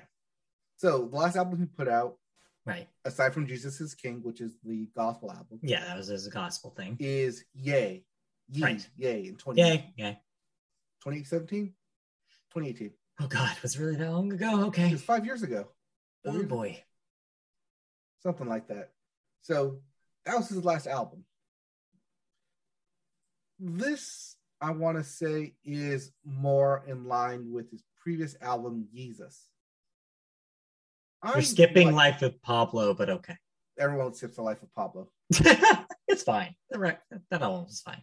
So the last album he put out, right aside from Jesus is King, which is the gospel album, yeah that was his gospel thing is Yay. Yee, Right. Yay in 20, yay yay 2017? 2018. oh god it was really that long ago okay it was five years ago. Oh boy Something like that. So that was his last album. this I want to say is more in line with his previous album, Yeezus. You're I skipping like- Life of Pablo, but okay. Everyone skips the life of Pablo. it's fine. Rec- that album was fine.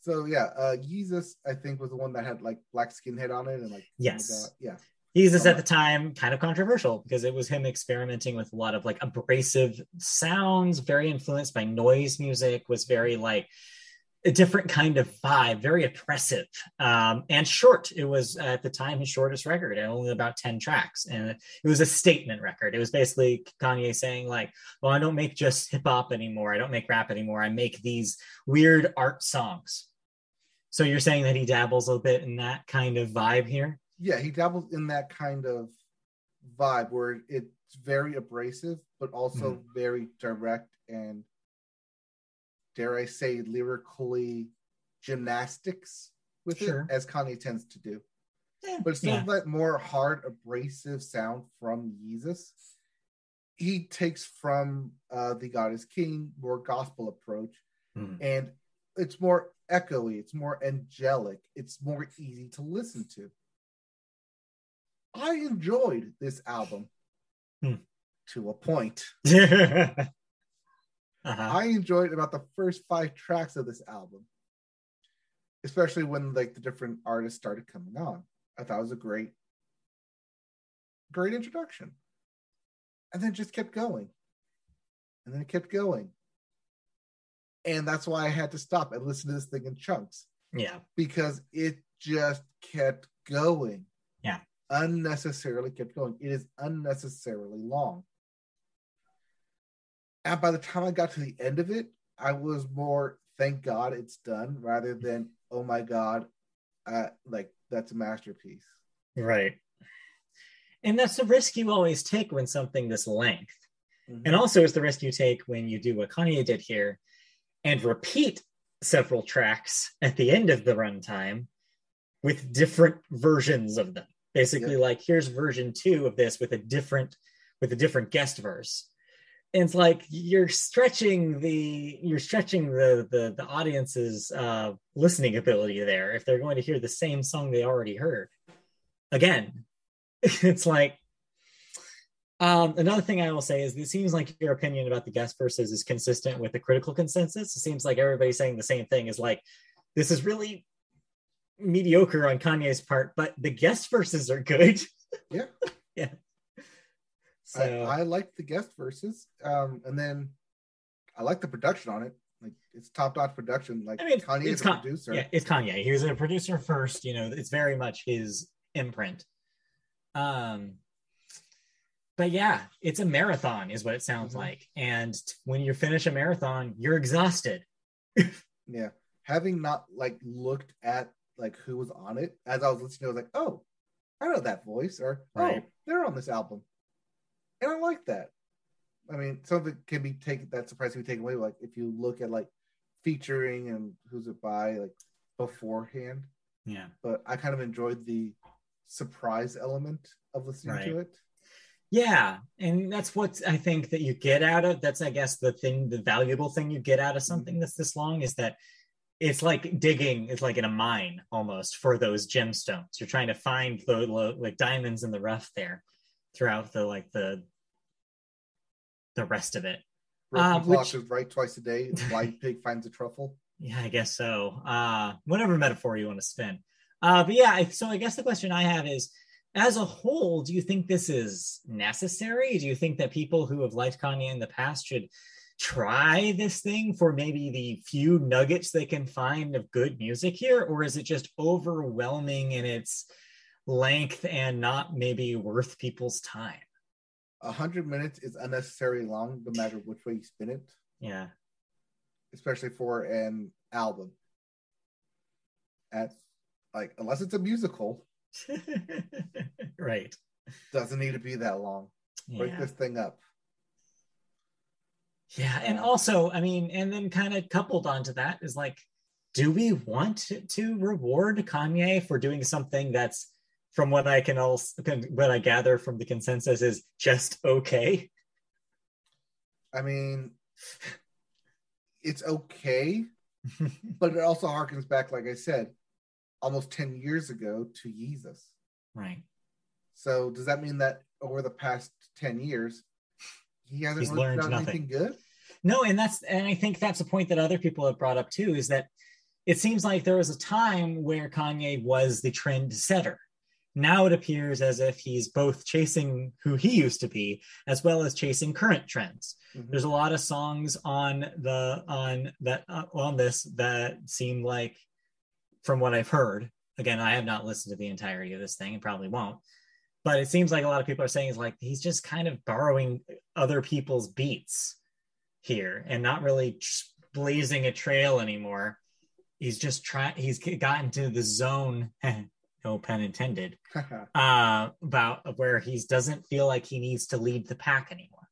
So yeah, uh Yeezus I think was the one that had like black skinhead on it and like oh Yes. God, yeah. He's Oh at the time kind of controversial because it was him experimenting with a lot of like abrasive sounds, very influenced by noise music, was very like a different kind of vibe, very oppressive um, and short. It was at the time his shortest record, only about 10 tracks. And it was a statement record. It was basically Kanye saying, like, well, I don't make just hip hop anymore. I don't make rap anymore. I make these weird art songs. So you're saying that he dabbles a little bit in that kind of vibe here? Yeah, he dabbles in that kind of vibe where it's very abrasive, but also Mm-hmm. very direct and dare I say lyrically gymnastics with Sure. it, as Kanye tends to do. Yeah, But still yeah. that more hard abrasive sound from Yeezus. He takes from uh, the God is King, more gospel approach, Hmm. and it's more echoey, it's more angelic, it's more easy to listen to. I enjoyed this album Hmm. to a point. uh-huh. I enjoyed about the first five tracks of this album, especially when like the different artists started coming on. I thought it was a great, great introduction, and then it just kept going, and then it kept going, and that's why I had to stop and listen to this thing in chunks Yeah. because it just kept going. Unnecessarily kept going. It is unnecessarily long. And by the time I got to the end of it, I was more, thank God it's done, rather than, oh my God, uh, like that's a masterpiece. Right. And that's the risk you always take when something this length. Mhm. And also it's the risk you take when you do what Kanye did here and repeat several tracks at the end of the runtime with different versions of them. Basically, Yep. like here's version two of this with a different with a different guest verse. And it's like you're stretching the you're stretching the the the audience's uh listening ability there if they're going to hear the same song they already heard again. it's like um, another thing I will say is it seems like your opinion about the guest verses is consistent with the critical consensus. It seems like everybody's saying the same thing is like, this is really mediocre on Kanye's part, but the guest verses are good. Yeah. yeah. I, So I liked the guest verses, um, and then I like the production on it. Like it's top notch production. Like I mean, Kanye is a Con- producer. yeah, it's Kanye. He was a producer first, you know, it's very much his imprint. Um but yeah, it's a marathon, is what it sounds Mhm. like. And when you finish a marathon, you're exhausted. Yeah. Having not like looked at like who was on it as I was listening, I was like, oh, I know that voice, or oh, Right. oh, they're on this album. And I like that. I mean, some of it can be taken that surprise can be taken away. Like if you look at like featuring and who's it by like beforehand. Yeah. But I kind of enjoyed the surprise element of listening to it. Yeah, and that's what I think that you get out of that's I guess the thing the valuable thing you get out of mm-hmm. something that's this long is that it's like digging it's like in a mine almost for those gemstones. You're trying to find the like diamonds in the rough there throughout the like the the rest of it. Uh, which- is right twice a day. Blind pig finds a truffle. Yeah, I guess so. Uh, whatever metaphor you want to spin. Uh, but yeah, I, so I guess the question I have is, as a whole, do you think this is necessary? Do you think that people who have liked Kanye in the past should try this thing for maybe the few nuggets they can find of good music here, or is it just overwhelming in its length and not maybe worth people's time? A hundred minutes is unnecessarily long, no matter which way you spin it. Yeah, especially for an album. At like, unless it's a musical, right. doesn't need to be that long. Break Yeah. this thing up. Yeah, and also, I mean, and then kind of coupled onto that is like, do we want to, to reward Kanye for doing something that's, from what I can also, what I gather from the consensus is just okay? I mean, it's okay, but it also harkens back, like I said, almost 10 years ago to Yeezus. right. So does that mean that over the past 10 years, he hasn't He's learned nothing. good? No, and that's and I think that's a point that other people have brought up too is that it seems like there was a time where Kanye was the trend setter. Now it appears as if he's both chasing who he used to be as well as chasing current trends. Mhm. There's a lot of songs on the on that uh, on this that seem like from what I've heard. Again, I have not listened to the entirety of this thing and probably won't. But it seems like a lot of people are saying is like he's just kind of borrowing other people's beats here and not really blazing a trail anymore. He's just trying. He's gotten to the zone, no pun intended, uh, about where he doesn't feel like he needs to lead the pack anymore.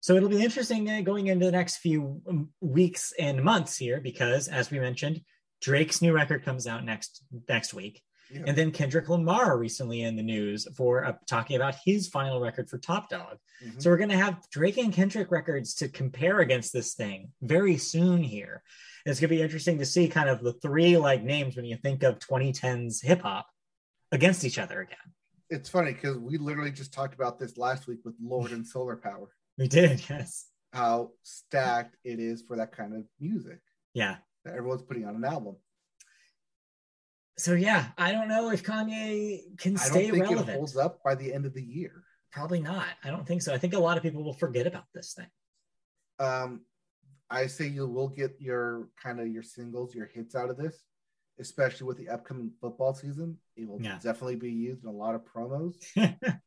So it'll be interesting uh, going into the next few um, weeks and months here because, as we mentioned, Drake's new record comes out next next week. Yeah. And then Kendrick Lamar recently in the news for uh, talking about his final record for Top Dawg. Mhm. So we're going to have Drake and Kendrick records to compare against this thing very soon here. It's going to be interesting to see kind of the three like names when you think of 2010s hip hop against each other again. It's funny because we literally just talked about this last week with Lorde and Solar Power, We did, yes. how stacked it is for that kind of music Yeah. that everyone's putting on an album. So yeah, I don't know if Kanye can I stay don't think relevant. it holds up by the end of the year. Probably not. I don't think so. I think a lot of people will forget about this thing. Um, I say you will get your kind of your singles, your hits out of this, especially with the upcoming football season. It will Yeah. definitely be used in a lot of promos.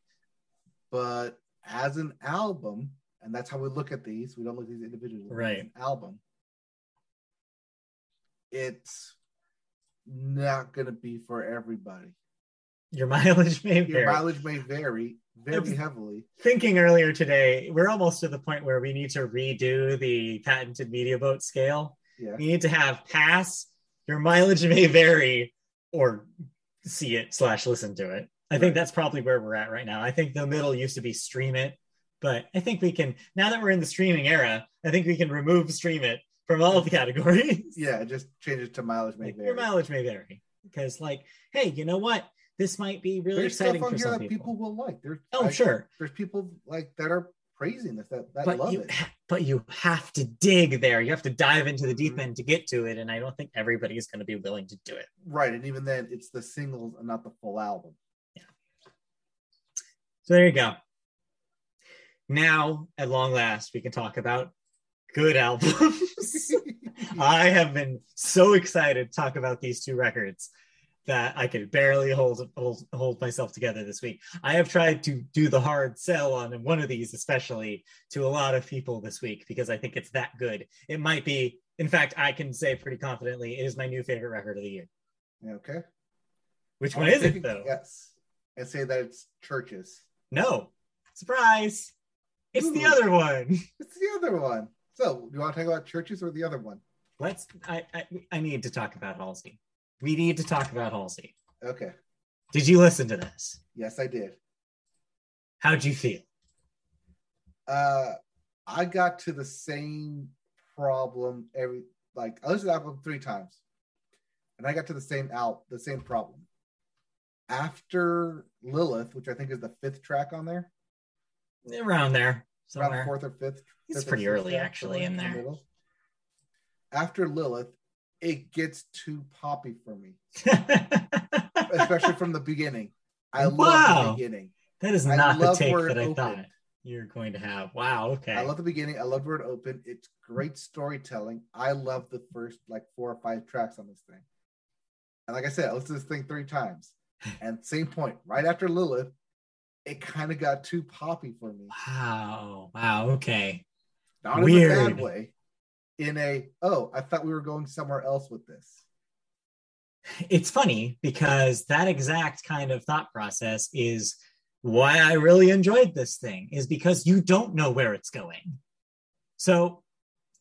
but as an album, and that's how we look at these. We don't look at these individually. we look at it as Right. an album. It's not going to be for everybody. Your mileage may vary. Your mileage may vary very heavily. Thinking earlier today, we're almost to the point where we need to redo the patented media boat scale. Yeah. We need to have pass. Your mileage may vary, or see it slash listen to it. I Right. think that's probably where we're at right now. I think the middle used to be stream it, but I think we can now that we're in the streaming era. I think we can remove stream it from all of the categories. Yeah, just change it to mileage may Like, vary. your mileage may vary because, like, hey, you know what? This might be really There's exciting stuff on for here some that people. people. will like. There's Oh, I- sure, There's people like that are praising this that, that but love you it. but you have to dig there. You have to dive into the deep Mhm. end to get to it, and I don't think everybody is going to be willing to do it. Right, and even then, it's the singles and not the full album. So there you go. Now, at long last, we can talk about good albums. I have been so excited to talk about these two records that I could barely hold, hold hold myself together this week. I have tried to do the hard sell on one of these, especially to a lot of people this week, because I think it's that good. It might be, in fact, I can say pretty confidently, it is my new favorite record of the year. okay. Which I'm one is it though? Yes. I say that it's CHVRCHES. No, surprise! It's the other one. It's the other one. So, do you want to talk about CHVRCHES or the other one? Let's. I, I I need to talk about Halsey. We need to talk about Halsey. Okay. Did you listen to this? Yes, I did. How'd you feel? Uh, I got to the same problem every like I listened to the album three times, and I got to the same out the same problem. After Lilith, which I think is the fifth track on there, Around there around fourth or fifth. It's fifth pretty early, actually, in there. the. After Lilith, it gets too poppy for me, especially from the beginning. I love the beginning. that is not the take where that I opened. thought you're going to have. Wow. Okay. I love the beginning. I love where it opened. It's great storytelling. I love the first like four or five tracks on this thing. And like I said, I listened to this thing three times. And same point, right after Lilith, it kind of got too poppy for me. wow. Wow. Okay. Not in a Weird. bad way. In a oh, I thought we were going somewhere else with this. It's funny because that exact kind of thought process is why I really enjoyed this thing, is because you don't know where it's going. So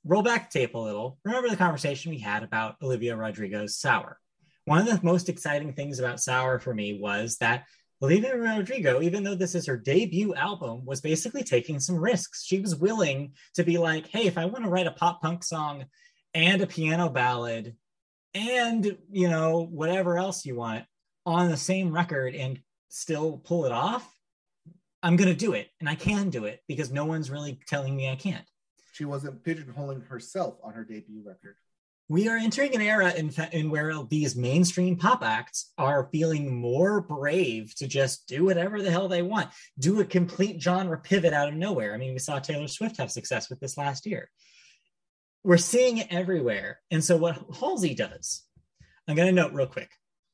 roll back the tape a little. Remember the conversation we had about Olivia Rodrigo's Sour. One of the most exciting things about Sour for me was that Olivia Rodrigo, even though this is her debut album, was basically taking some risks. She was willing to be like, hey, if I want to write a pop punk song and a piano ballad and you know whatever else you want on the same record and still pull it off i'm going to do it and i can do it because no one's really telling me i can't She wasn't pigeonholing herself on her debut record. We are entering an era in, in where these mainstream pop acts are feeling more brave to just do whatever the hell they want do a complete genre pivot out of nowhere. I mean we saw taylor swift have success with this last year. We're seeing it everywhere. And so what halsey does i'm going to note real quick.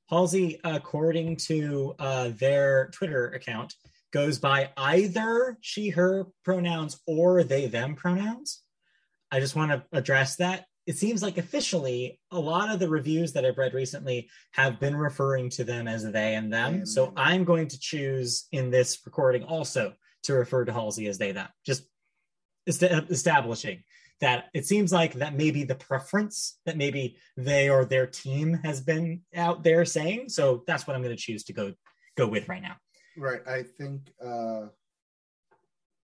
Halsey according to uh, their twitter account goes by either she her pronouns or they them pronouns. I just want to address that it seems like officially a lot of the reviews that I've read recently have been referring to them as they and them. So. I'm going to choose in this recording also to refer to Halsey as they them. Just est- establishing that it seems like that may be the preference that maybe they or their team has been out there saying. So that's what I'm going to choose to go go with right now. Right. I think uh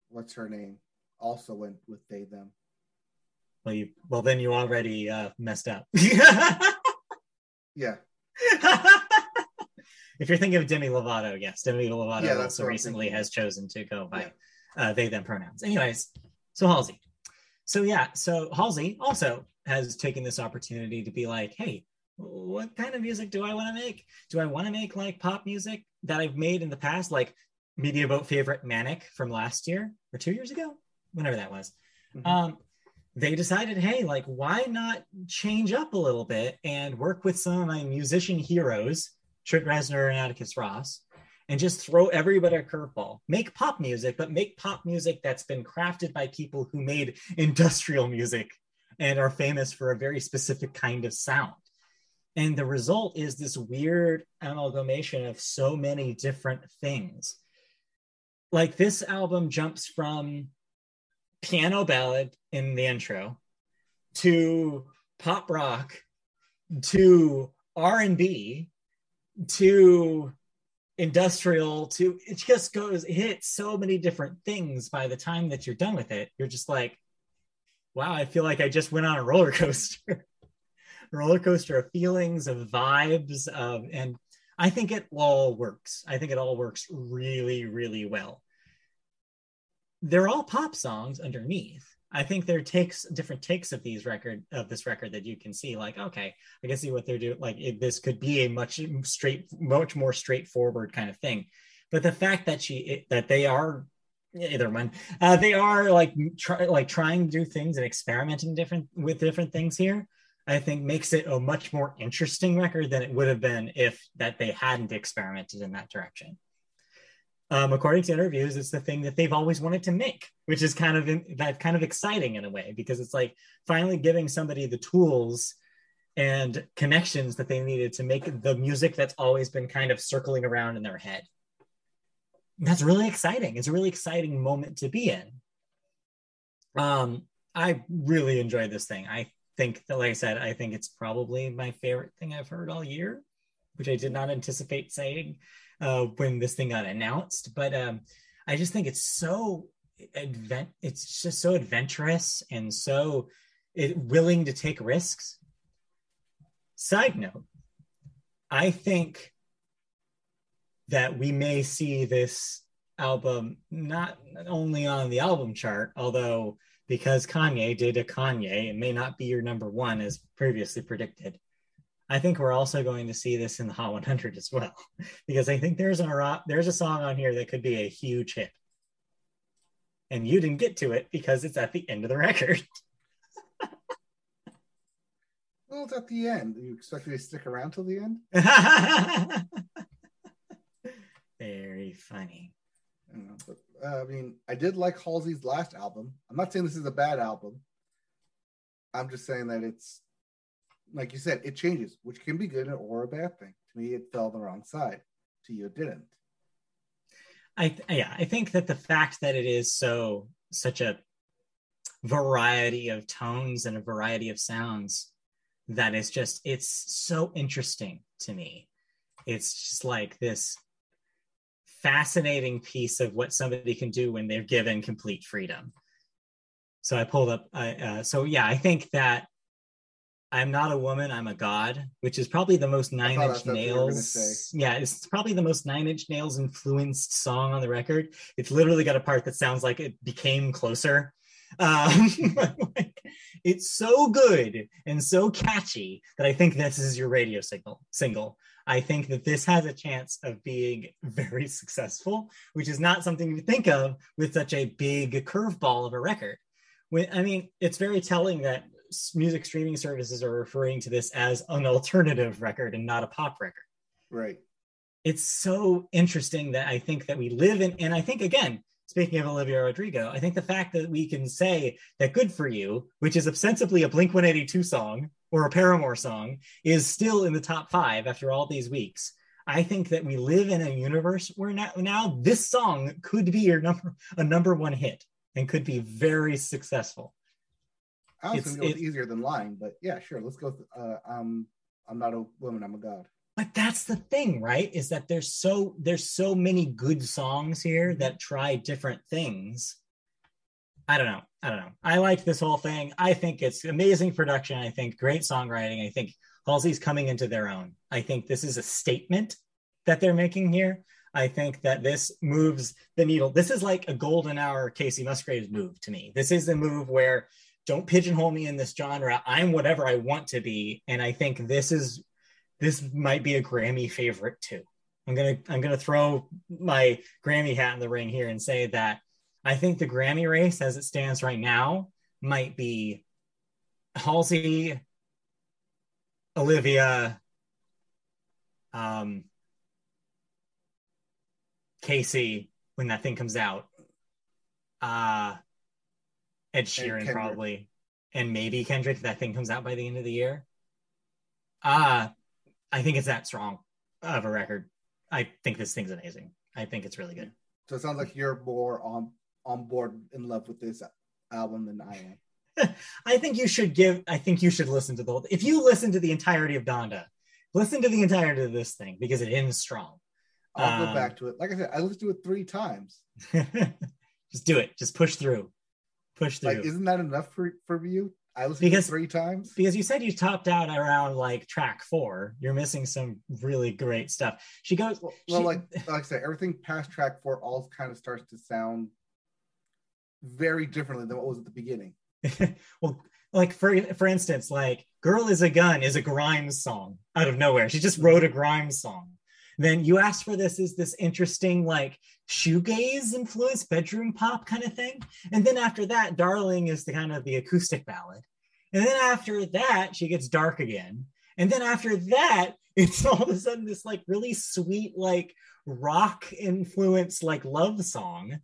what's her name? Also went with they them. Well, you well then you already uh, messed up. Yeah. if you're thinking of Demi Lovato, yes, Demi Lovato Yeah, also recently has chosen to go by Yeah. uh, they them pronouns. Anyways, so Halsey. So yeah, so Halsey also has taken this opportunity to be like, hey, what kind of music do I want to make? Do I want to make like pop music that I've made in the past, like Media Boat favorite Manic from last year or two years ago, whenever that was. Mhm. Um, they decided, hey, like, why not change up a little bit and work with some of my musician heroes, Trent Reznor and Atticus Ross, and just throw everybody a curveball. Make pop music, but make pop music that's been crafted by people who made industrial music and are famous for a very specific kind of sound. And the result is this weird amalgamation of so many different things. Like this album jumps from piano ballad in the intro to pop rock to R&B to industrial to it just goes it hits so many different things by the time that you're done with it. You're just like wow i feel like i just went on a roller coaster roller coaster of feelings of vibes of and i think it all works. I think it all works really really well they're all pop songs underneath. I think there takes different takes of these record of this record that you can see like okay i can see what they're doing like it, this could be a much straight much more straightforward kind of thing. But the fact that she it, that they are either one uh, they are like try, like trying to do things and experimenting different with different things here i think makes it a much more interesting record than it would have been if that they hadn't experimented in that direction um, according to interviews, it's the thing that they've always wanted to make, which is kind of in, that kind of exciting in a way because it's like finally giving somebody the tools and connections that they needed to make the music that's always been kind of circling around in their head. That's really exciting. It's a really exciting moment to be in. Um, I really enjoyed this thing. I think that, like I said, I think it's probably my favorite thing I've heard all year, which I did not anticipate saying uh, when this thing got announced. But um, I just think it's so advent. It's just so adventurous and so it, willing to take risks. Side note, I think that we may see this album not only on the album chart, although because Kanye did a Kanye, it may not be your number one as previously predicted. I think we're also going to see this in the Hot 100 as well, because I think there's a there's a song on here that could be a huge hit, and you didn't get to it because it's at the end of the record. Well, it's at the end. You expect me to stick around till the end? Very funny. I know, but uh, I mean, I did like Halsey's last album. I'm not saying this is a bad album. I'm just saying that it's like you said, it changes, which can be good or a bad thing. To me, it fell the wrong side. To you, it didn't. I yeah, I think that the fact that it is so such a variety of tones and a variety of sounds that is just it's so interesting to me. It's just like this fascinating piece of what somebody can do when they're given complete freedom. So I pulled up. Uh, uh, so yeah, I think that I'm not a woman, I'm a god, which is probably the most nine inch that's what you were gonna nails. Yeah, it's probably the most nine inch nails influenced song on the record. It's literally got a part that sounds like it became closer. Um, like, it's so good and so catchy that I think this is your radio signal single. I think that this has a chance of being very successful, which is not something you think of with such a big curveball of a record. When, I mean, it's very telling that music streaming services are referring to this as an alternative record and not a pop record. Right. It's so interesting that I think that we live in, and I think again, speaking of Olivia Rodrigo, I think the fact that we can say that Good For You, which is ostensibly a Blink 182 song or a Paramore song, is still in the top five after all these weeks. I think that we live in a universe where now, now this song could be your number a number one hit and could be very successful. I was It's- gonna go it- easier than lying, but yeah, sure. Let's go. With, uh, um, I'm not a woman. I'm a god. but that's the thing right is that there's so there's so many good songs here that try different things i don't know i don't know i like this whole thing i think it's amazing production i think great songwriting i think halsey's coming into their own i think this is a statement that they're making here i think that this moves the needle this is like a golden hour Kacey Musgraves move to me this is the move where don't pigeonhole me in this genre. I'm whatever i want to be. And i think this is this might be a Grammy favorite too. I'm gonna I'm gonna throw my Grammy hat in the ring here and say that I think the Grammy race as it stands right now might be Halsey, Olivia, um, Kacey when that thing comes out, uh, Ed Sheeran Kendrick. probably, and maybe Kendrick that thing comes out by the end of the year. Uh I think it's that strong of a record. I think this thing's amazing. I think it's really good. So it sounds like you're more on on board in love with this album than I am. I think you should give. I think you should listen to the. whole If you listen to the entirety of Donda, listen to the entirety of this thing because it ends strong. I'll Um, go back to it. Like I said, I listened to it three times. Just do it. Just push through. Push through. Like, isn't that enough for for you? I listened Because- to three times. because you said you topped out around like track four. You're missing some really great stuff. She goes. Well, well she- like like I said, everything past track four all kind of starts to sound very differently than what was at the beginning. well, like for for instance, like "Girl Is a Gun" is a Grimes song out of nowhere. She just wrote a Grimes song. Then you asked for this is this interesting like shoegaze influence bedroom pop kind of thing, and then after that, "Darling" is the kind of the acoustic ballad, and then after that, she gets dark again, and then after that, it's all of a sudden this like really sweet like rock influence like love song.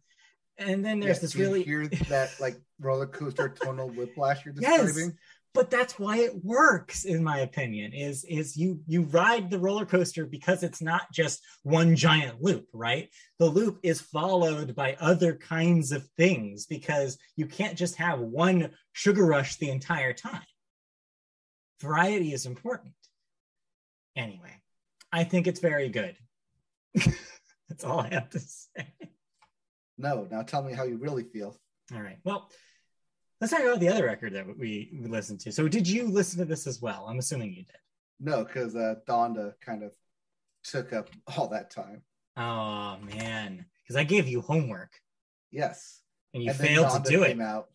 And then there's Yeah, this you really hear that like roller coaster tonal whiplash you're Yes. But that's why it works in my opinion is is you you ride the roller coaster because it's not just one giant loop right? The loop is followed by other kinds of things because you can't just have one sugar rush the entire time. Variety is important. Anyway i think it's very good. That's all i have to say. No, now tell me how you really feel. all right. Well let's talk about the other record that we, we listened to so did you listen to this as well i'm assuming you did No, because uh, Donda kind of took up all that time. Oh man, because I gave you homework Yes, and you and failed to do it. out.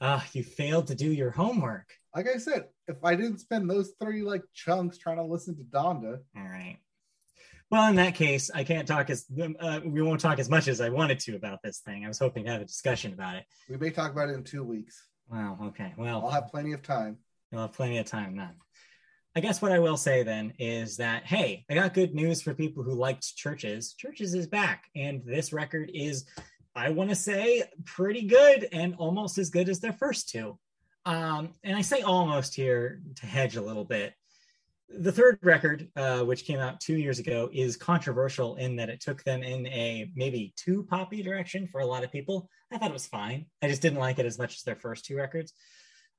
Ah, you failed to do your homework. Like I said, if I didn't spend those three like chunks trying to listen to Donda, All right. Well, in that case, I can't talk as uh, we won't talk as much as I wanted to about this thing. I was hoping to have a discussion about it. we may talk about it in two weeks. Wow. Okay. Well, I'll have plenty of time. you'll have plenty of time then. I guess what I will say then is that hey, I got good news for people who liked CHVRCHES. CHVRCHES is back, and this record is, I want to say, pretty good and almost as good as their first two. Um, and I say almost here to hedge a little bit. The third record, uh, which came out two years ago, is controversial in that it took them in a maybe too poppy direction for a lot of people. I thought it was fine. I just didn't like it as much as their first two records.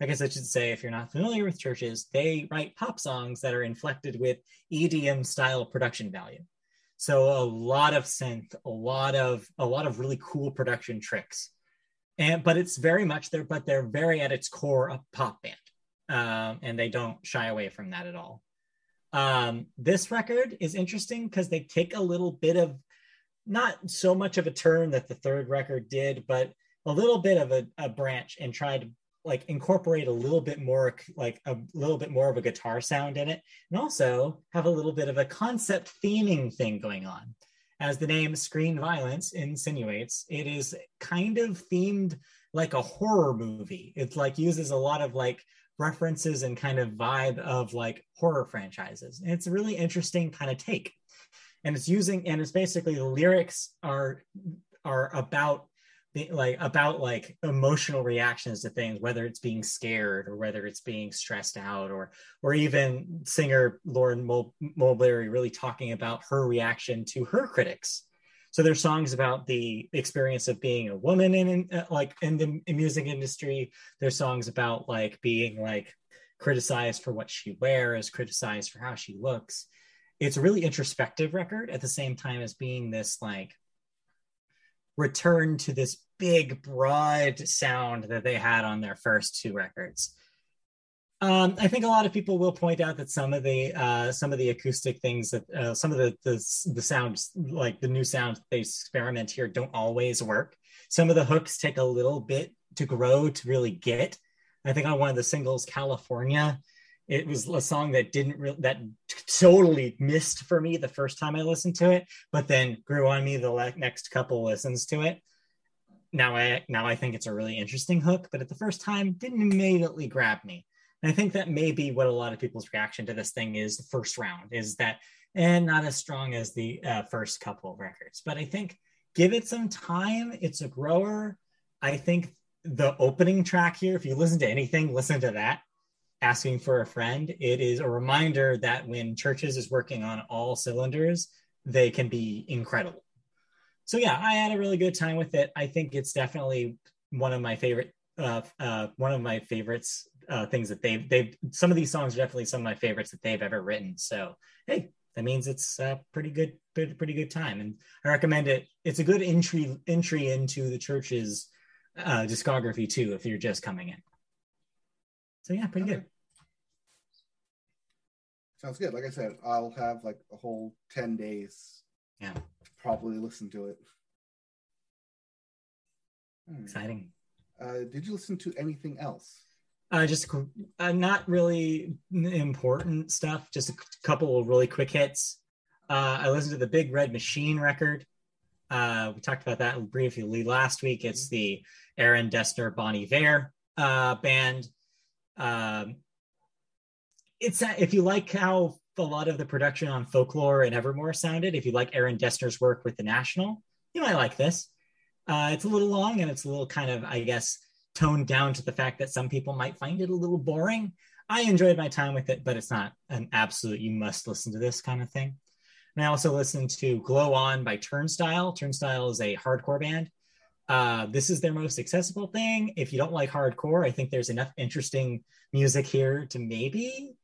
I guess I should say, if you're not familiar with CHVRCHES, they write pop songs that are inflected with EDM style production value. So a lot of synth, a lot of a lot of really cool production tricks, and but it's very much there. But they're very at its core a pop band. um, and they don't shy away from that at all. Um, this record is interesting because they take a little bit of not so much of a turn that the third record did, but a little bit of a, a branch and try to like incorporate a little bit more like a little bit more of a guitar sound in it and also have a little bit of a concept theming thing going on. As the name screen violence insinuates it is kind of themed like a horror movie. It's like uses a lot of like references and kind of vibe of like horror franchises. And it's a really interesting kind of take. And it's using and it's basically the lyrics are are about like about like emotional reactions to things whether it's being scared or whether it's being stressed out or or even singer Lauren Mayberry really talking about her reaction to her critics so there's songs about the experience of being a woman in, in uh, like in the music industry. There's songs about like being like criticized for what she wears criticized for how she looks. It's a really introspective record at the same time as being this like return to this big broad sound that they had on their first two records um, I think a lot of people will point out that some of the uh, some of the acoustic things that uh, some of the, the the sounds like the new sounds they experiment here don't always work. Some of the hooks take a little bit to grow to really get. I think on one of the singles, California, it was a song that didn't re- that totally missed for me the first time I listened to it, but then grew on me the le- next couple listens to it. Now I now I think it's a really interesting hook, but at the first time didn't immediately grab me. And I think that may be what a lot of people's reaction to this thing is the first round is that and not as strong as the uh, first couple of records. But I think give it some time. It's a grower. I think the opening track here, if you listen to anything, listen to that asking for a friend, it is a reminder that when CHVRCHES is working on all cylinders, they can be incredible. So yeah, I had a really good time with it. I think it's definitely one of my favorite, uh, uh, one of my favorites uh, things that they've they've. Some of these songs are definitely some of my favorites that they've ever written. So hey, that means it's a pretty good, pretty, pretty good time, and I recommend it. It's a good entry entry into the church's uh, discography too, if you're just coming in. So yeah, pretty okay. good. Sounds good. Like I said, I'll have like a whole 10 days. Yeah. To probably listen to it. Hmm. Exciting. Uh, did you listen to anything else? Uh, just uh, not really important stuff. Just a couple of really quick hits. Uh, I listened to the Big Red Machine record. Uh, we talked about that briefly last week. It's the Aaron Dessner Bon Iver uh, band. Um, it's if you like how a lot of the production on folklore and evermore sounded if you like aaron dessner's work with the national you might like this uh, it's a little long and it's a little kind of i guess toned down to the fact that some people might find it a little boring. I enjoyed my time with it but it's not an absolute you must listen to this kind of thing. And i also listened to glow on by turnstile. Turnstile is a hardcore band. Uh, this is their most accessible thing. If you don't like hardcore i think there's enough interesting music here to maybe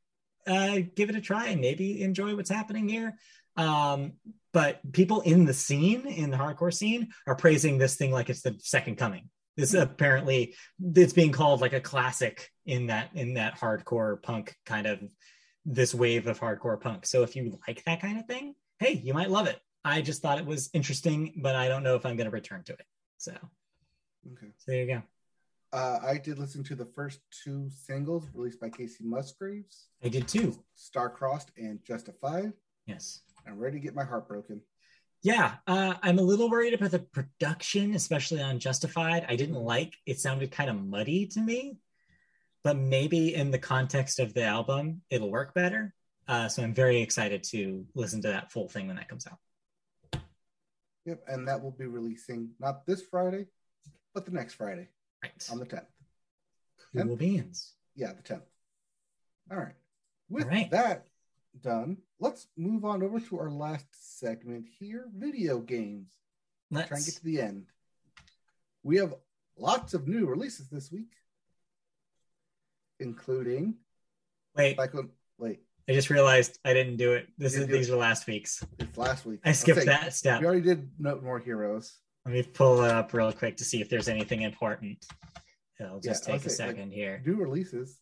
uh, give it a try and maybe enjoy what's happening here. Um, but people in the scene, in the hardcore scene, are praising this thing like it's the second coming. This apparently it's being called like a classic in that in that hardcore punk kind of this wave of hardcore punk. So if you like that kind of thing, hey, you might love it. I just thought it was interesting, but I don't know if I'm going to return to it. So, okay. So there you go. Uh, I did listen to the first two singles released by Kacey Musgraves. I did too. Starcrossed and Justified. Yes. I'm ready to get my heart broken. Yeah, uh, I'm a little worried about the production, especially on Justified. I didn't like it; sounded kind of muddy to me, but maybe in the context of the album, it'll work better. Uh, so I'm very excited to listen to that full thing when that comes out. Yep, and that will be releasing not this Friday, but the next Friday. Right. On the 10th. Cool beans. Yeah, the 10th. All right. With All right. that done, let's move on over to our last segment here video games. Let's try and get to the end. We have lots of new releases this week, including. Wait. wait. I just realized I didn't do it. This is these it. were last week's. It's last week. I skipped that step. We already did No More Heroes. Let me pull it up real quick to see if there's anything important. It'll just yeah, take a second like, here. New releases.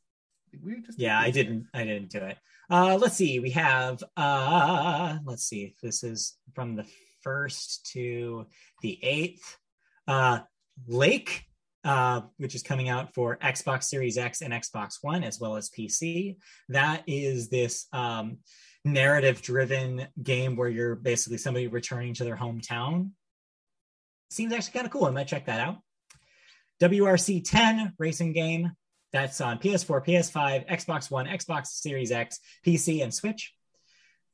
We just Yeah, I didn't. I didn't do it. Uh, let's see. We have. Uh, let's see if this is from the first to the eighth. Uh, Lake, uh, which is coming out for Xbox Series X and Xbox One, as well as PC. That is this um, narrative-driven game where you're basically somebody returning to their hometown. Seems actually kind of cool. I might check that out. WRC 10 racing game. That's on PS4, PS5, Xbox One, Xbox Series X, PC, and Switch.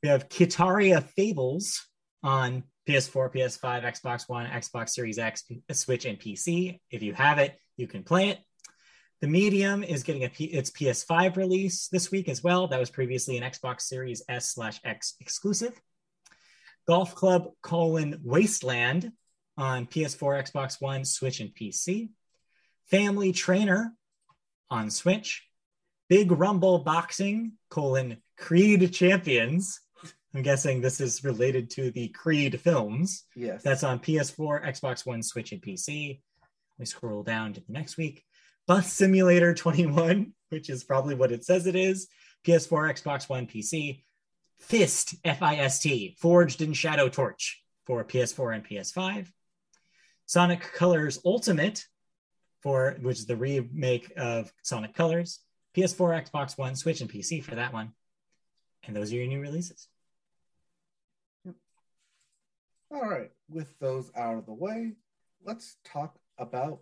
We have Kitaria Fables on PS4, PS5, Xbox One, Xbox Series X, Switch, and PC. If you have it, you can play it. The Medium is getting a P- its PS5 release this week as well. That was previously an Xbox Series S slash X exclusive. Golf Club colon Wasteland on PS4, Xbox One, Switch, and PC. Family Trainer on Switch. Big Rumble Boxing colon Creed Champions. I'm guessing this is related to the Creed films. Yes. That's on PS4, Xbox One, Switch, and PC. We scroll down to the next week. Bus Simulator 21, which is probably what it says it is. PS4, Xbox One, PC. Fist, F I S T, Forged in Shadow Torch for PS4 and PS5. Sonic Colors Ultimate, for which is the remake of Sonic Colors. PS4, Xbox One, Switch, and PC for that one. And those are your new releases. All right. With those out of the way, let's talk about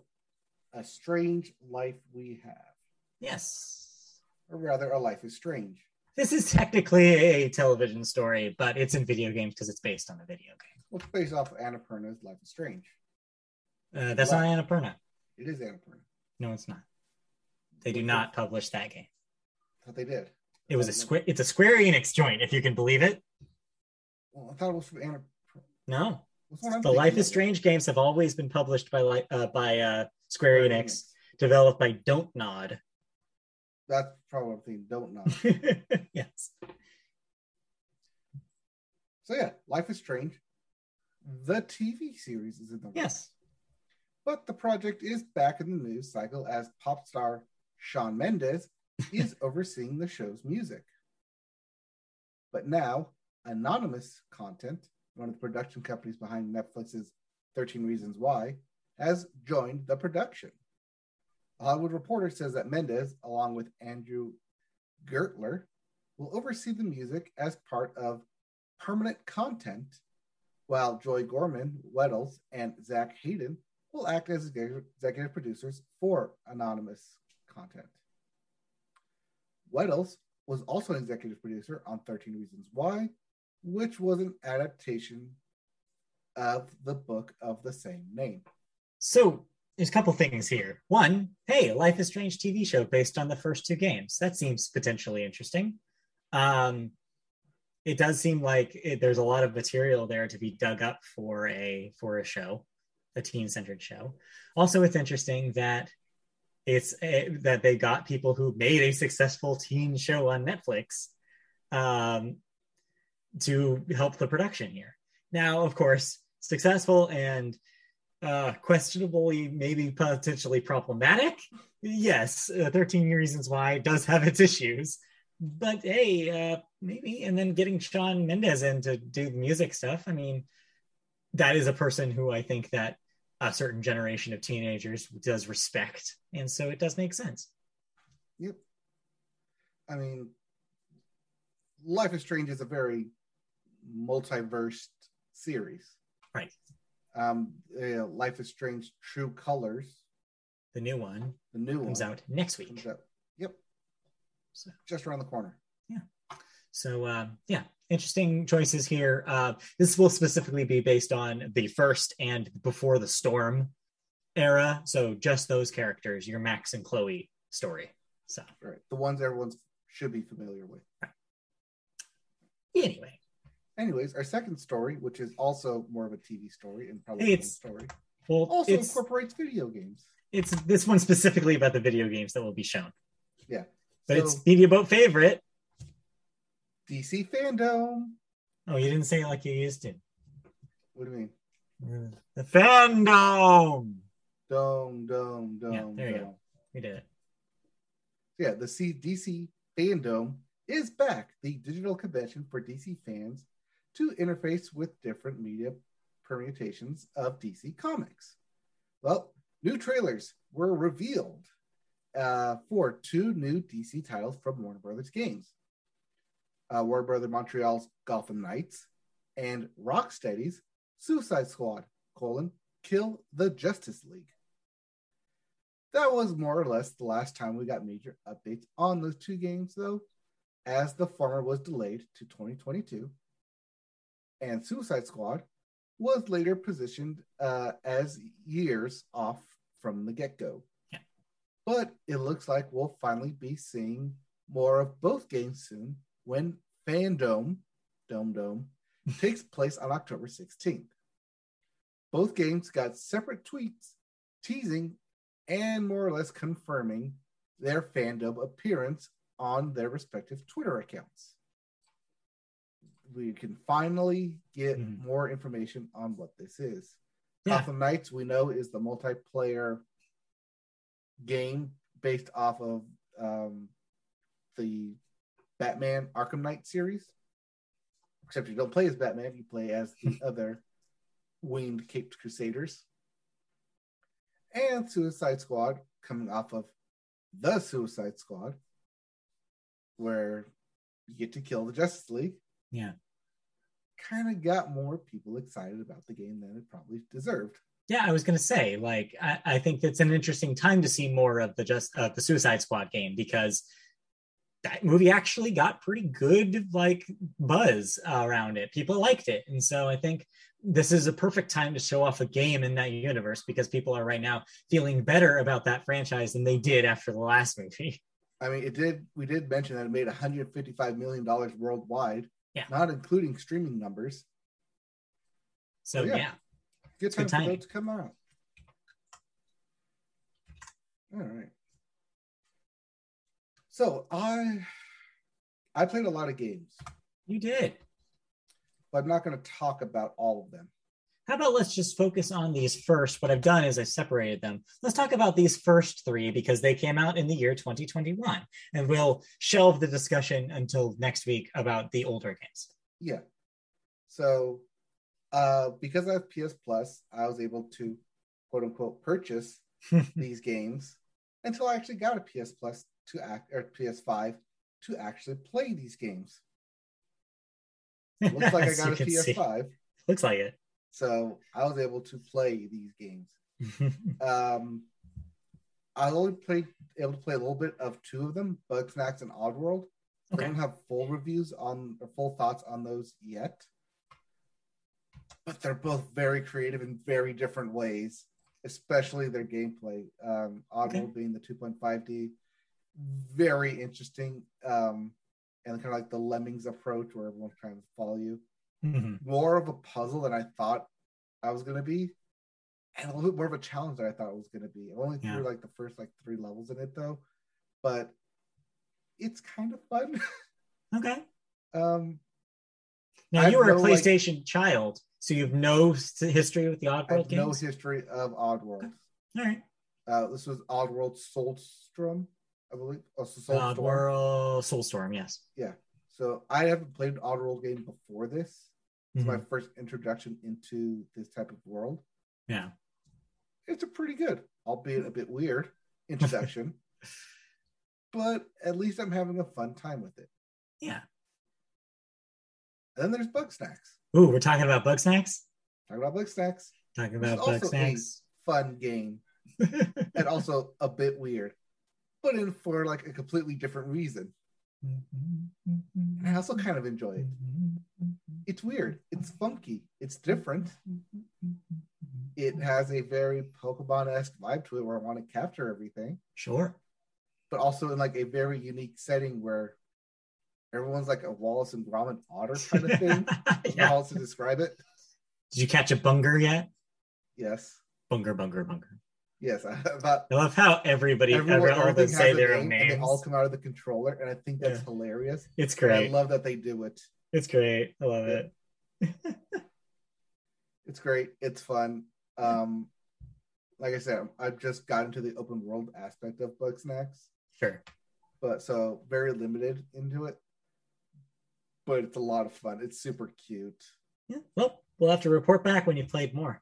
a strange life we have, Yes. or rather, a life is strange. This is technically a television story, but it's in video games because it's based on a video game. Well, it's based off of Annapurna's Life is Strange. Uh, that's not Annapurna. It is Annapurna. No, it's not. They do not publish that game. I thought they did. It was a square. It's a Square Enix joint, if you can believe it. Well, I thought it was from Annapurna. No, What's one I'm the Life is Strange games have always been published by uh, by uh, Square Enix, Enix. developed by Don't Nod. That's probably what Don't Nod. yes. so yeah, Life is Strange. The TV series is in the Yes. But the project is back in the news cycle as pop star Shawn Mendes is overseeing the show's music. But now, Anonymous Content, one of the production companies behind Netflix's 13 Reasons Why, has joined the production. A Hollywood Reporter says that Mendes, along with Andrew Gertler, will oversee the music as part of permanent content, while Joy Gorman, Wettels, and Zach Hayden will act as executive producers for Anonymous content. Wettels was also an executive producer on 13 Reasons Why, which was an adaptation of the book of the same name. So there's a couple things here. One, hey, Life is Strange TV show based on the first two games. That seems potentially interesting. Um, it does seem like it, there's a lot of material there to be dug up for a for a show, a teen-centered show. Also, it's interesting that it's a, that they got people who made a successful teen show on Netflix um, to help the production here. Now, of course, successful and uh, questionably, maybe potentially problematic. Yes, uh, 13 Reasons Why does have its issues, but hey, uh, maybe, and then getting Shawn Mendes in to do the music stuff. I mean, that is a person who I think that a certain generation of teenagers does respect, and so it does make sense. Yep. I mean, Life is Strange is a very multiverse series. Right. Um, uh, Life is Strange True Colors, The new one the new one comes out next week. comes out. Yep. So- Just around the corner. So uh, yeah, interesting choices here. Uh, this will specifically be based on the first and before the storm era. So just those characters, your Max and Chloe story. So Right. The ones everyone should be familiar with. anyway, Anyways, our second story, which is also more of a TV story and probably it's- story, well, also incorporates video games. it's this one specifically about the video games that will be shown, Yeah. but So, it's Media Boat favorite. DC fandom. Oh, you didn't say it like you used to. What do you mean? The fandom. Dome, dome, dome, Yeah, there you go. dome. We did it. yeah, the C- DC Fandom is back, the digital convention for DC fans to interface with different media permutations of DC Comics. Well, new trailers were revealed uh, for two new DC titles from Warner Brothers Games. Uh, Warner Montreal's Gotham Knights and Rocksteady's Suicide Squad, colon, Kill the Justice League. That was more or less the last time we got major updates on those two games, though, as the former was delayed to 2022, and Suicide Squad was later positioned uh, as years off from the get go. Yeah. But it looks like we'll finally be seeing more of both games soon when Fandom, Dome Dome, takes place on October 16th. Both games got separate tweets teasing and more or less confirming their fandom appearance on their respective Twitter accounts. We can finally get Mhm. more information on what this is. Yeah. Gotham Knights, we know, is the multiplayer game based off of um, the Batman Arkham Knight series. Except you don't play as Batman, you play as the other winged caped crusaders. And Suicide Squad coming off of the Suicide Squad, where you get to kill the Justice League. Yeah. Kind of got more people excited about the game than it probably deserved. Yeah, I was gonna say, like, I, I think it's an interesting time to see more of the just uh, the Suicide Squad game because that movie actually got pretty good like buzz around it. People liked it, and so I think this is a perfect time to show off a game in that universe because people are right now feeling better about that franchise than they did after the last movie. I mean, it did. We did mention that it made 155 million dollars worldwide, Yeah. not including streaming numbers. So Oh, yeah. yeah. Good time Good for timing. to come out. All right. So I I played a lot of games, you did. but I'm not going to talk about all of them. How about let's just focus on these first? What I've done is I separated them. Let's talk about these first three because they came out in the year 2021, and we'll shelve the discussion until next week about the older games. Yeah. So, uh, because I have PS Plus, I was able to quote unquote purchase these games until I actually got a PS Plus to act or PS5 to actually play these games. Looks like I got a. PS5, Looks like it. so I was able to play these games. Um, I only played able to play a little bit of two of them, Bugsnax and Oddworld. I okay. don't have full reviews on or full thoughts on those yet. But they're both very creative in very different ways, especially their gameplay. Um, Oddworld Okay. being the 2.5D, very interesting. Um, and kind of like the Lemmings approach where everyone's trying to follow you. Mhm. More of a puzzle than I thought I was going to be, and a little bit more of a challenge than I thought it was going to be. I only Yeah. threw like the first like three levels in it though, but it's kind of fun. Okay. um, Now I you were a know, like- PlayStation child, so you have no history with the Oddworld no history of Oddworld. All right. Uh, this was Oddworld Soulstorm, I believe. Oh, so Soulstorm. Oddworld Soulstorm, yes. Yeah. So I haven't played an Oddworld game before this. It's my Mhm. first introduction into this type of world. Yeah. It's a pretty good, albeit a bit weird introduction. but at least I'm having a fun time with it. Yeah. And then there's Bugsnax. Ooh, we're talking about Bugsnax. Talking about Bugsnax. Talking about Bugsnax. Fun game. and also a bit weird, but in for like a completely different reason. And I also kind of enjoy it. It's weird. It's funky. It's different. It has a very Pokemon esque vibe to it where I want to capture everything, Sure. but also in like a very unique setting where everyone's like a Wallace and Gromit otter kind of thing. Yeah. how else to describe it. Did you catch a bunger yet? Yes. Bunger, bunger, bunger. Yes. I thought I love how everybody, everyone, every, all of them say their own name and names. they all come out of the controller, and I think that's Yeah. hilarious. It's And I love that they do it. It's great. I love Yeah. it. It's great. It's fun. Um, like I said, I've just gotten into the open world aspect of Bugsnax, Sure. but so very limited into it. But it's a lot of fun. It's super cute. Yeah. Well, we'll have to report back when you played more.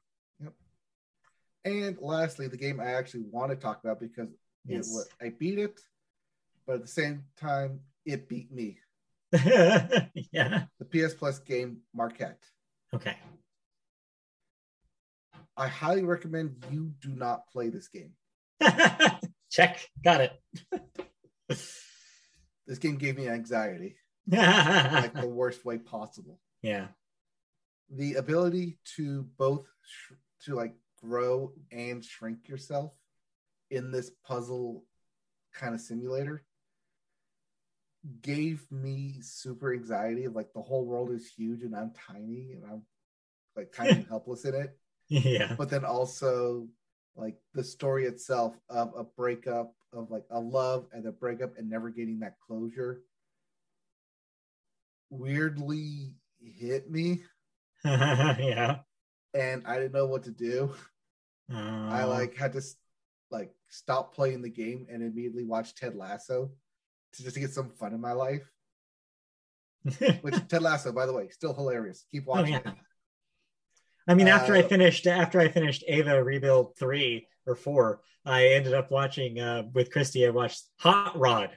And lastly, the game I actually want to talk about because Yes. it was, I beat it, but at the same time, it beat me. yeah. The PS Plus game Maquette. Okay. I highly recommend you do not play this game. Check. Got it. This game gave me anxiety, like the worst way possible. yeah. The ability to both sh- to like grow and shrink yourself in this puzzle kind of simulator gave me super anxiety of like the whole world is huge and I'm tiny and I'm like tiny and helpless in it. Yeah. But then also like the story itself of a breakup of like a love and a breakup and never getting that closure weirdly hit me yeah. and I didn't know what to do. Uh, I like had to like stop playing the game and immediately watch Ted Lasso to just to get some fun in my life. Which Ted Lasso, by the way, still hilarious. Keep watching Oh, yeah. I mean, after I Uh, finished after I finished Eva Rebuild three or four, I ended up watching uh, with Christy. I watched Hot Rod,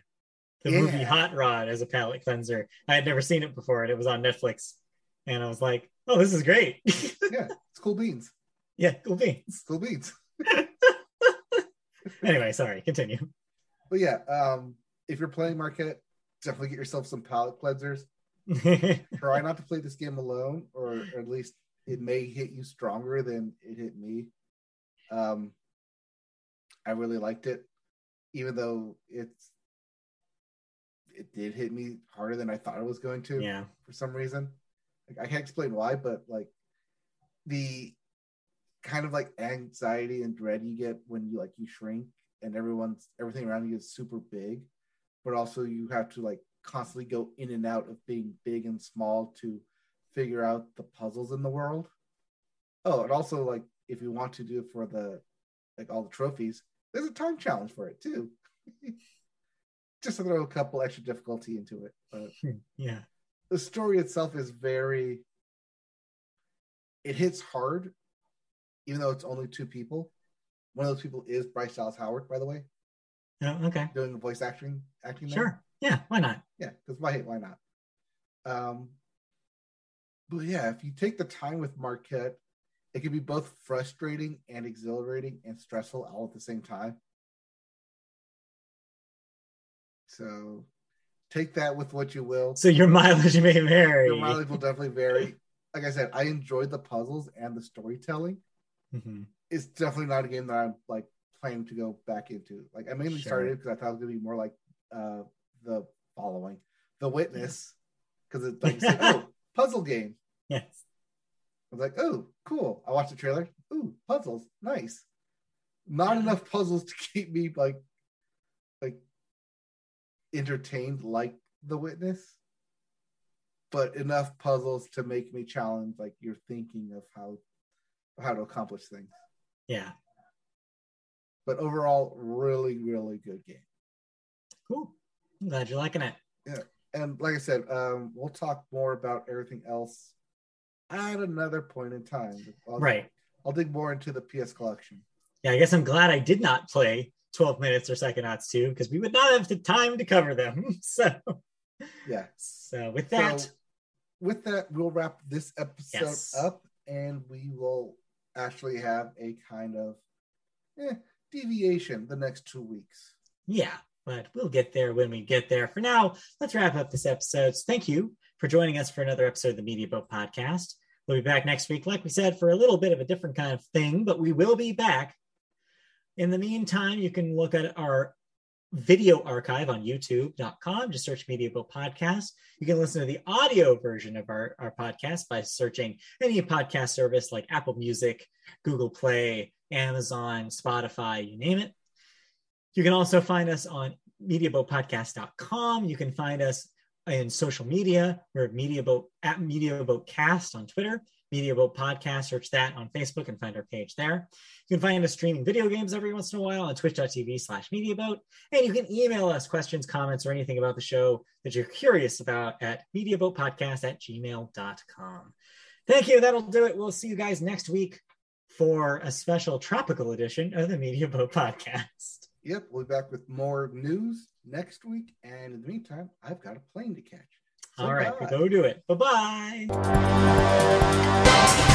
the movie Hot Rod, as a palate cleanser. I had never seen it before, and it was on Netflix. And I was like, "Oh, this is great!" Yeah, it's cool beans. Yeah, cool beans. Cool beans. Anyway, sorry. Continue. But yeah, um, if you're playing Maquette, definitely get yourself some palate cleansers. Try not to play this game alone, or at least it may hit you stronger than it hit me. Um, I really liked it, even though it's it did hit me harder than I thought it was going to yeah. for some reason. Like, I can't explain why, but like the kind of like anxiety and dread you get when you like you shrink and everyone's everything around you is super big, but also you have to like constantly go in and out of being big and small to figure out the puzzles in the world. Oh, and also like if you want to do it for the like all the trophies, there's a time challenge for it too. Just to throw a couple extra difficulty into it, but hmm, Yeah. the story itself is very it hits hard even though it's only two people one of those people is bryce dallas howard by the way Oh, okay. doing the voice acting acting there. Sure. Yeah. Why not? yeah because why why not um but yeah if you take the time with Maquette it can be both frustrating and exhilarating and stressful all at the same time so take that with what you will So your mileage may vary. your mileage will definitely vary. Like I said, I enjoyed the puzzles and the storytelling. Mhm. It's definitely not a game that I'm like planning to go back into. Like I mainly Sure. started because I thought it was gonna be more like uh the following, The Witness, because it's like said, oh puzzle game. Yes. I was like, oh cool. I watched the trailer. Ooh puzzles, nice. Not enough puzzles to keep me like like entertained like The Witness but enough puzzles to make me challenge like you're thinking of how how to accomplish things. Yeah. But overall, really, really good game. Cool. I'm glad you're liking it. Yeah. And like I said, um, we'll talk more about everything else at another point in time. I'll, Right. I'll dig more into the PS collection. Yeah, I guess I'm glad I did not play 12 minutes or Psychonauts 2 because we would not have the time to cover them. So, Yeah. so with that, So with that, we'll wrap this episode Yes. up, and we will actually have a kind of eh, deviation the next two weeks. yeah, but we'll get there when we get there. For now, let's wrap up this episode. So thank you for joining us for another episode of the Media Boat Podcast. We'll be back next week, like we said, for a little bit of a different kind of thing, but we will be back. In the meantime, you can look at our video archive on youtube.com. Just search Media Boat Podcast. You can listen to the audio version of our, our podcast by searching any podcast service like Apple Music, Google Play, Amazon, Spotify, you name it. You can also find us on MediaBoatPodcast.com. You can find us in social media. We're at MediaBoat at MediaBoatCast on Twitter, Media Boat Podcast. Search that on Facebook and find our page there. You can find us streaming video games every once in a while on twitch.tv slash mediaboat. And you can email us questions, comments, or anything about the show that you're curious about at mediaboatpodcast at gmail.com. Thank you. That'll do it. We'll see you guys next week for a special tropical edition of the Media Boat Podcast. Yep, we'll be back with more news next week. And in the meantime, I've got a plane to catch. All right, go do it. Bye bye.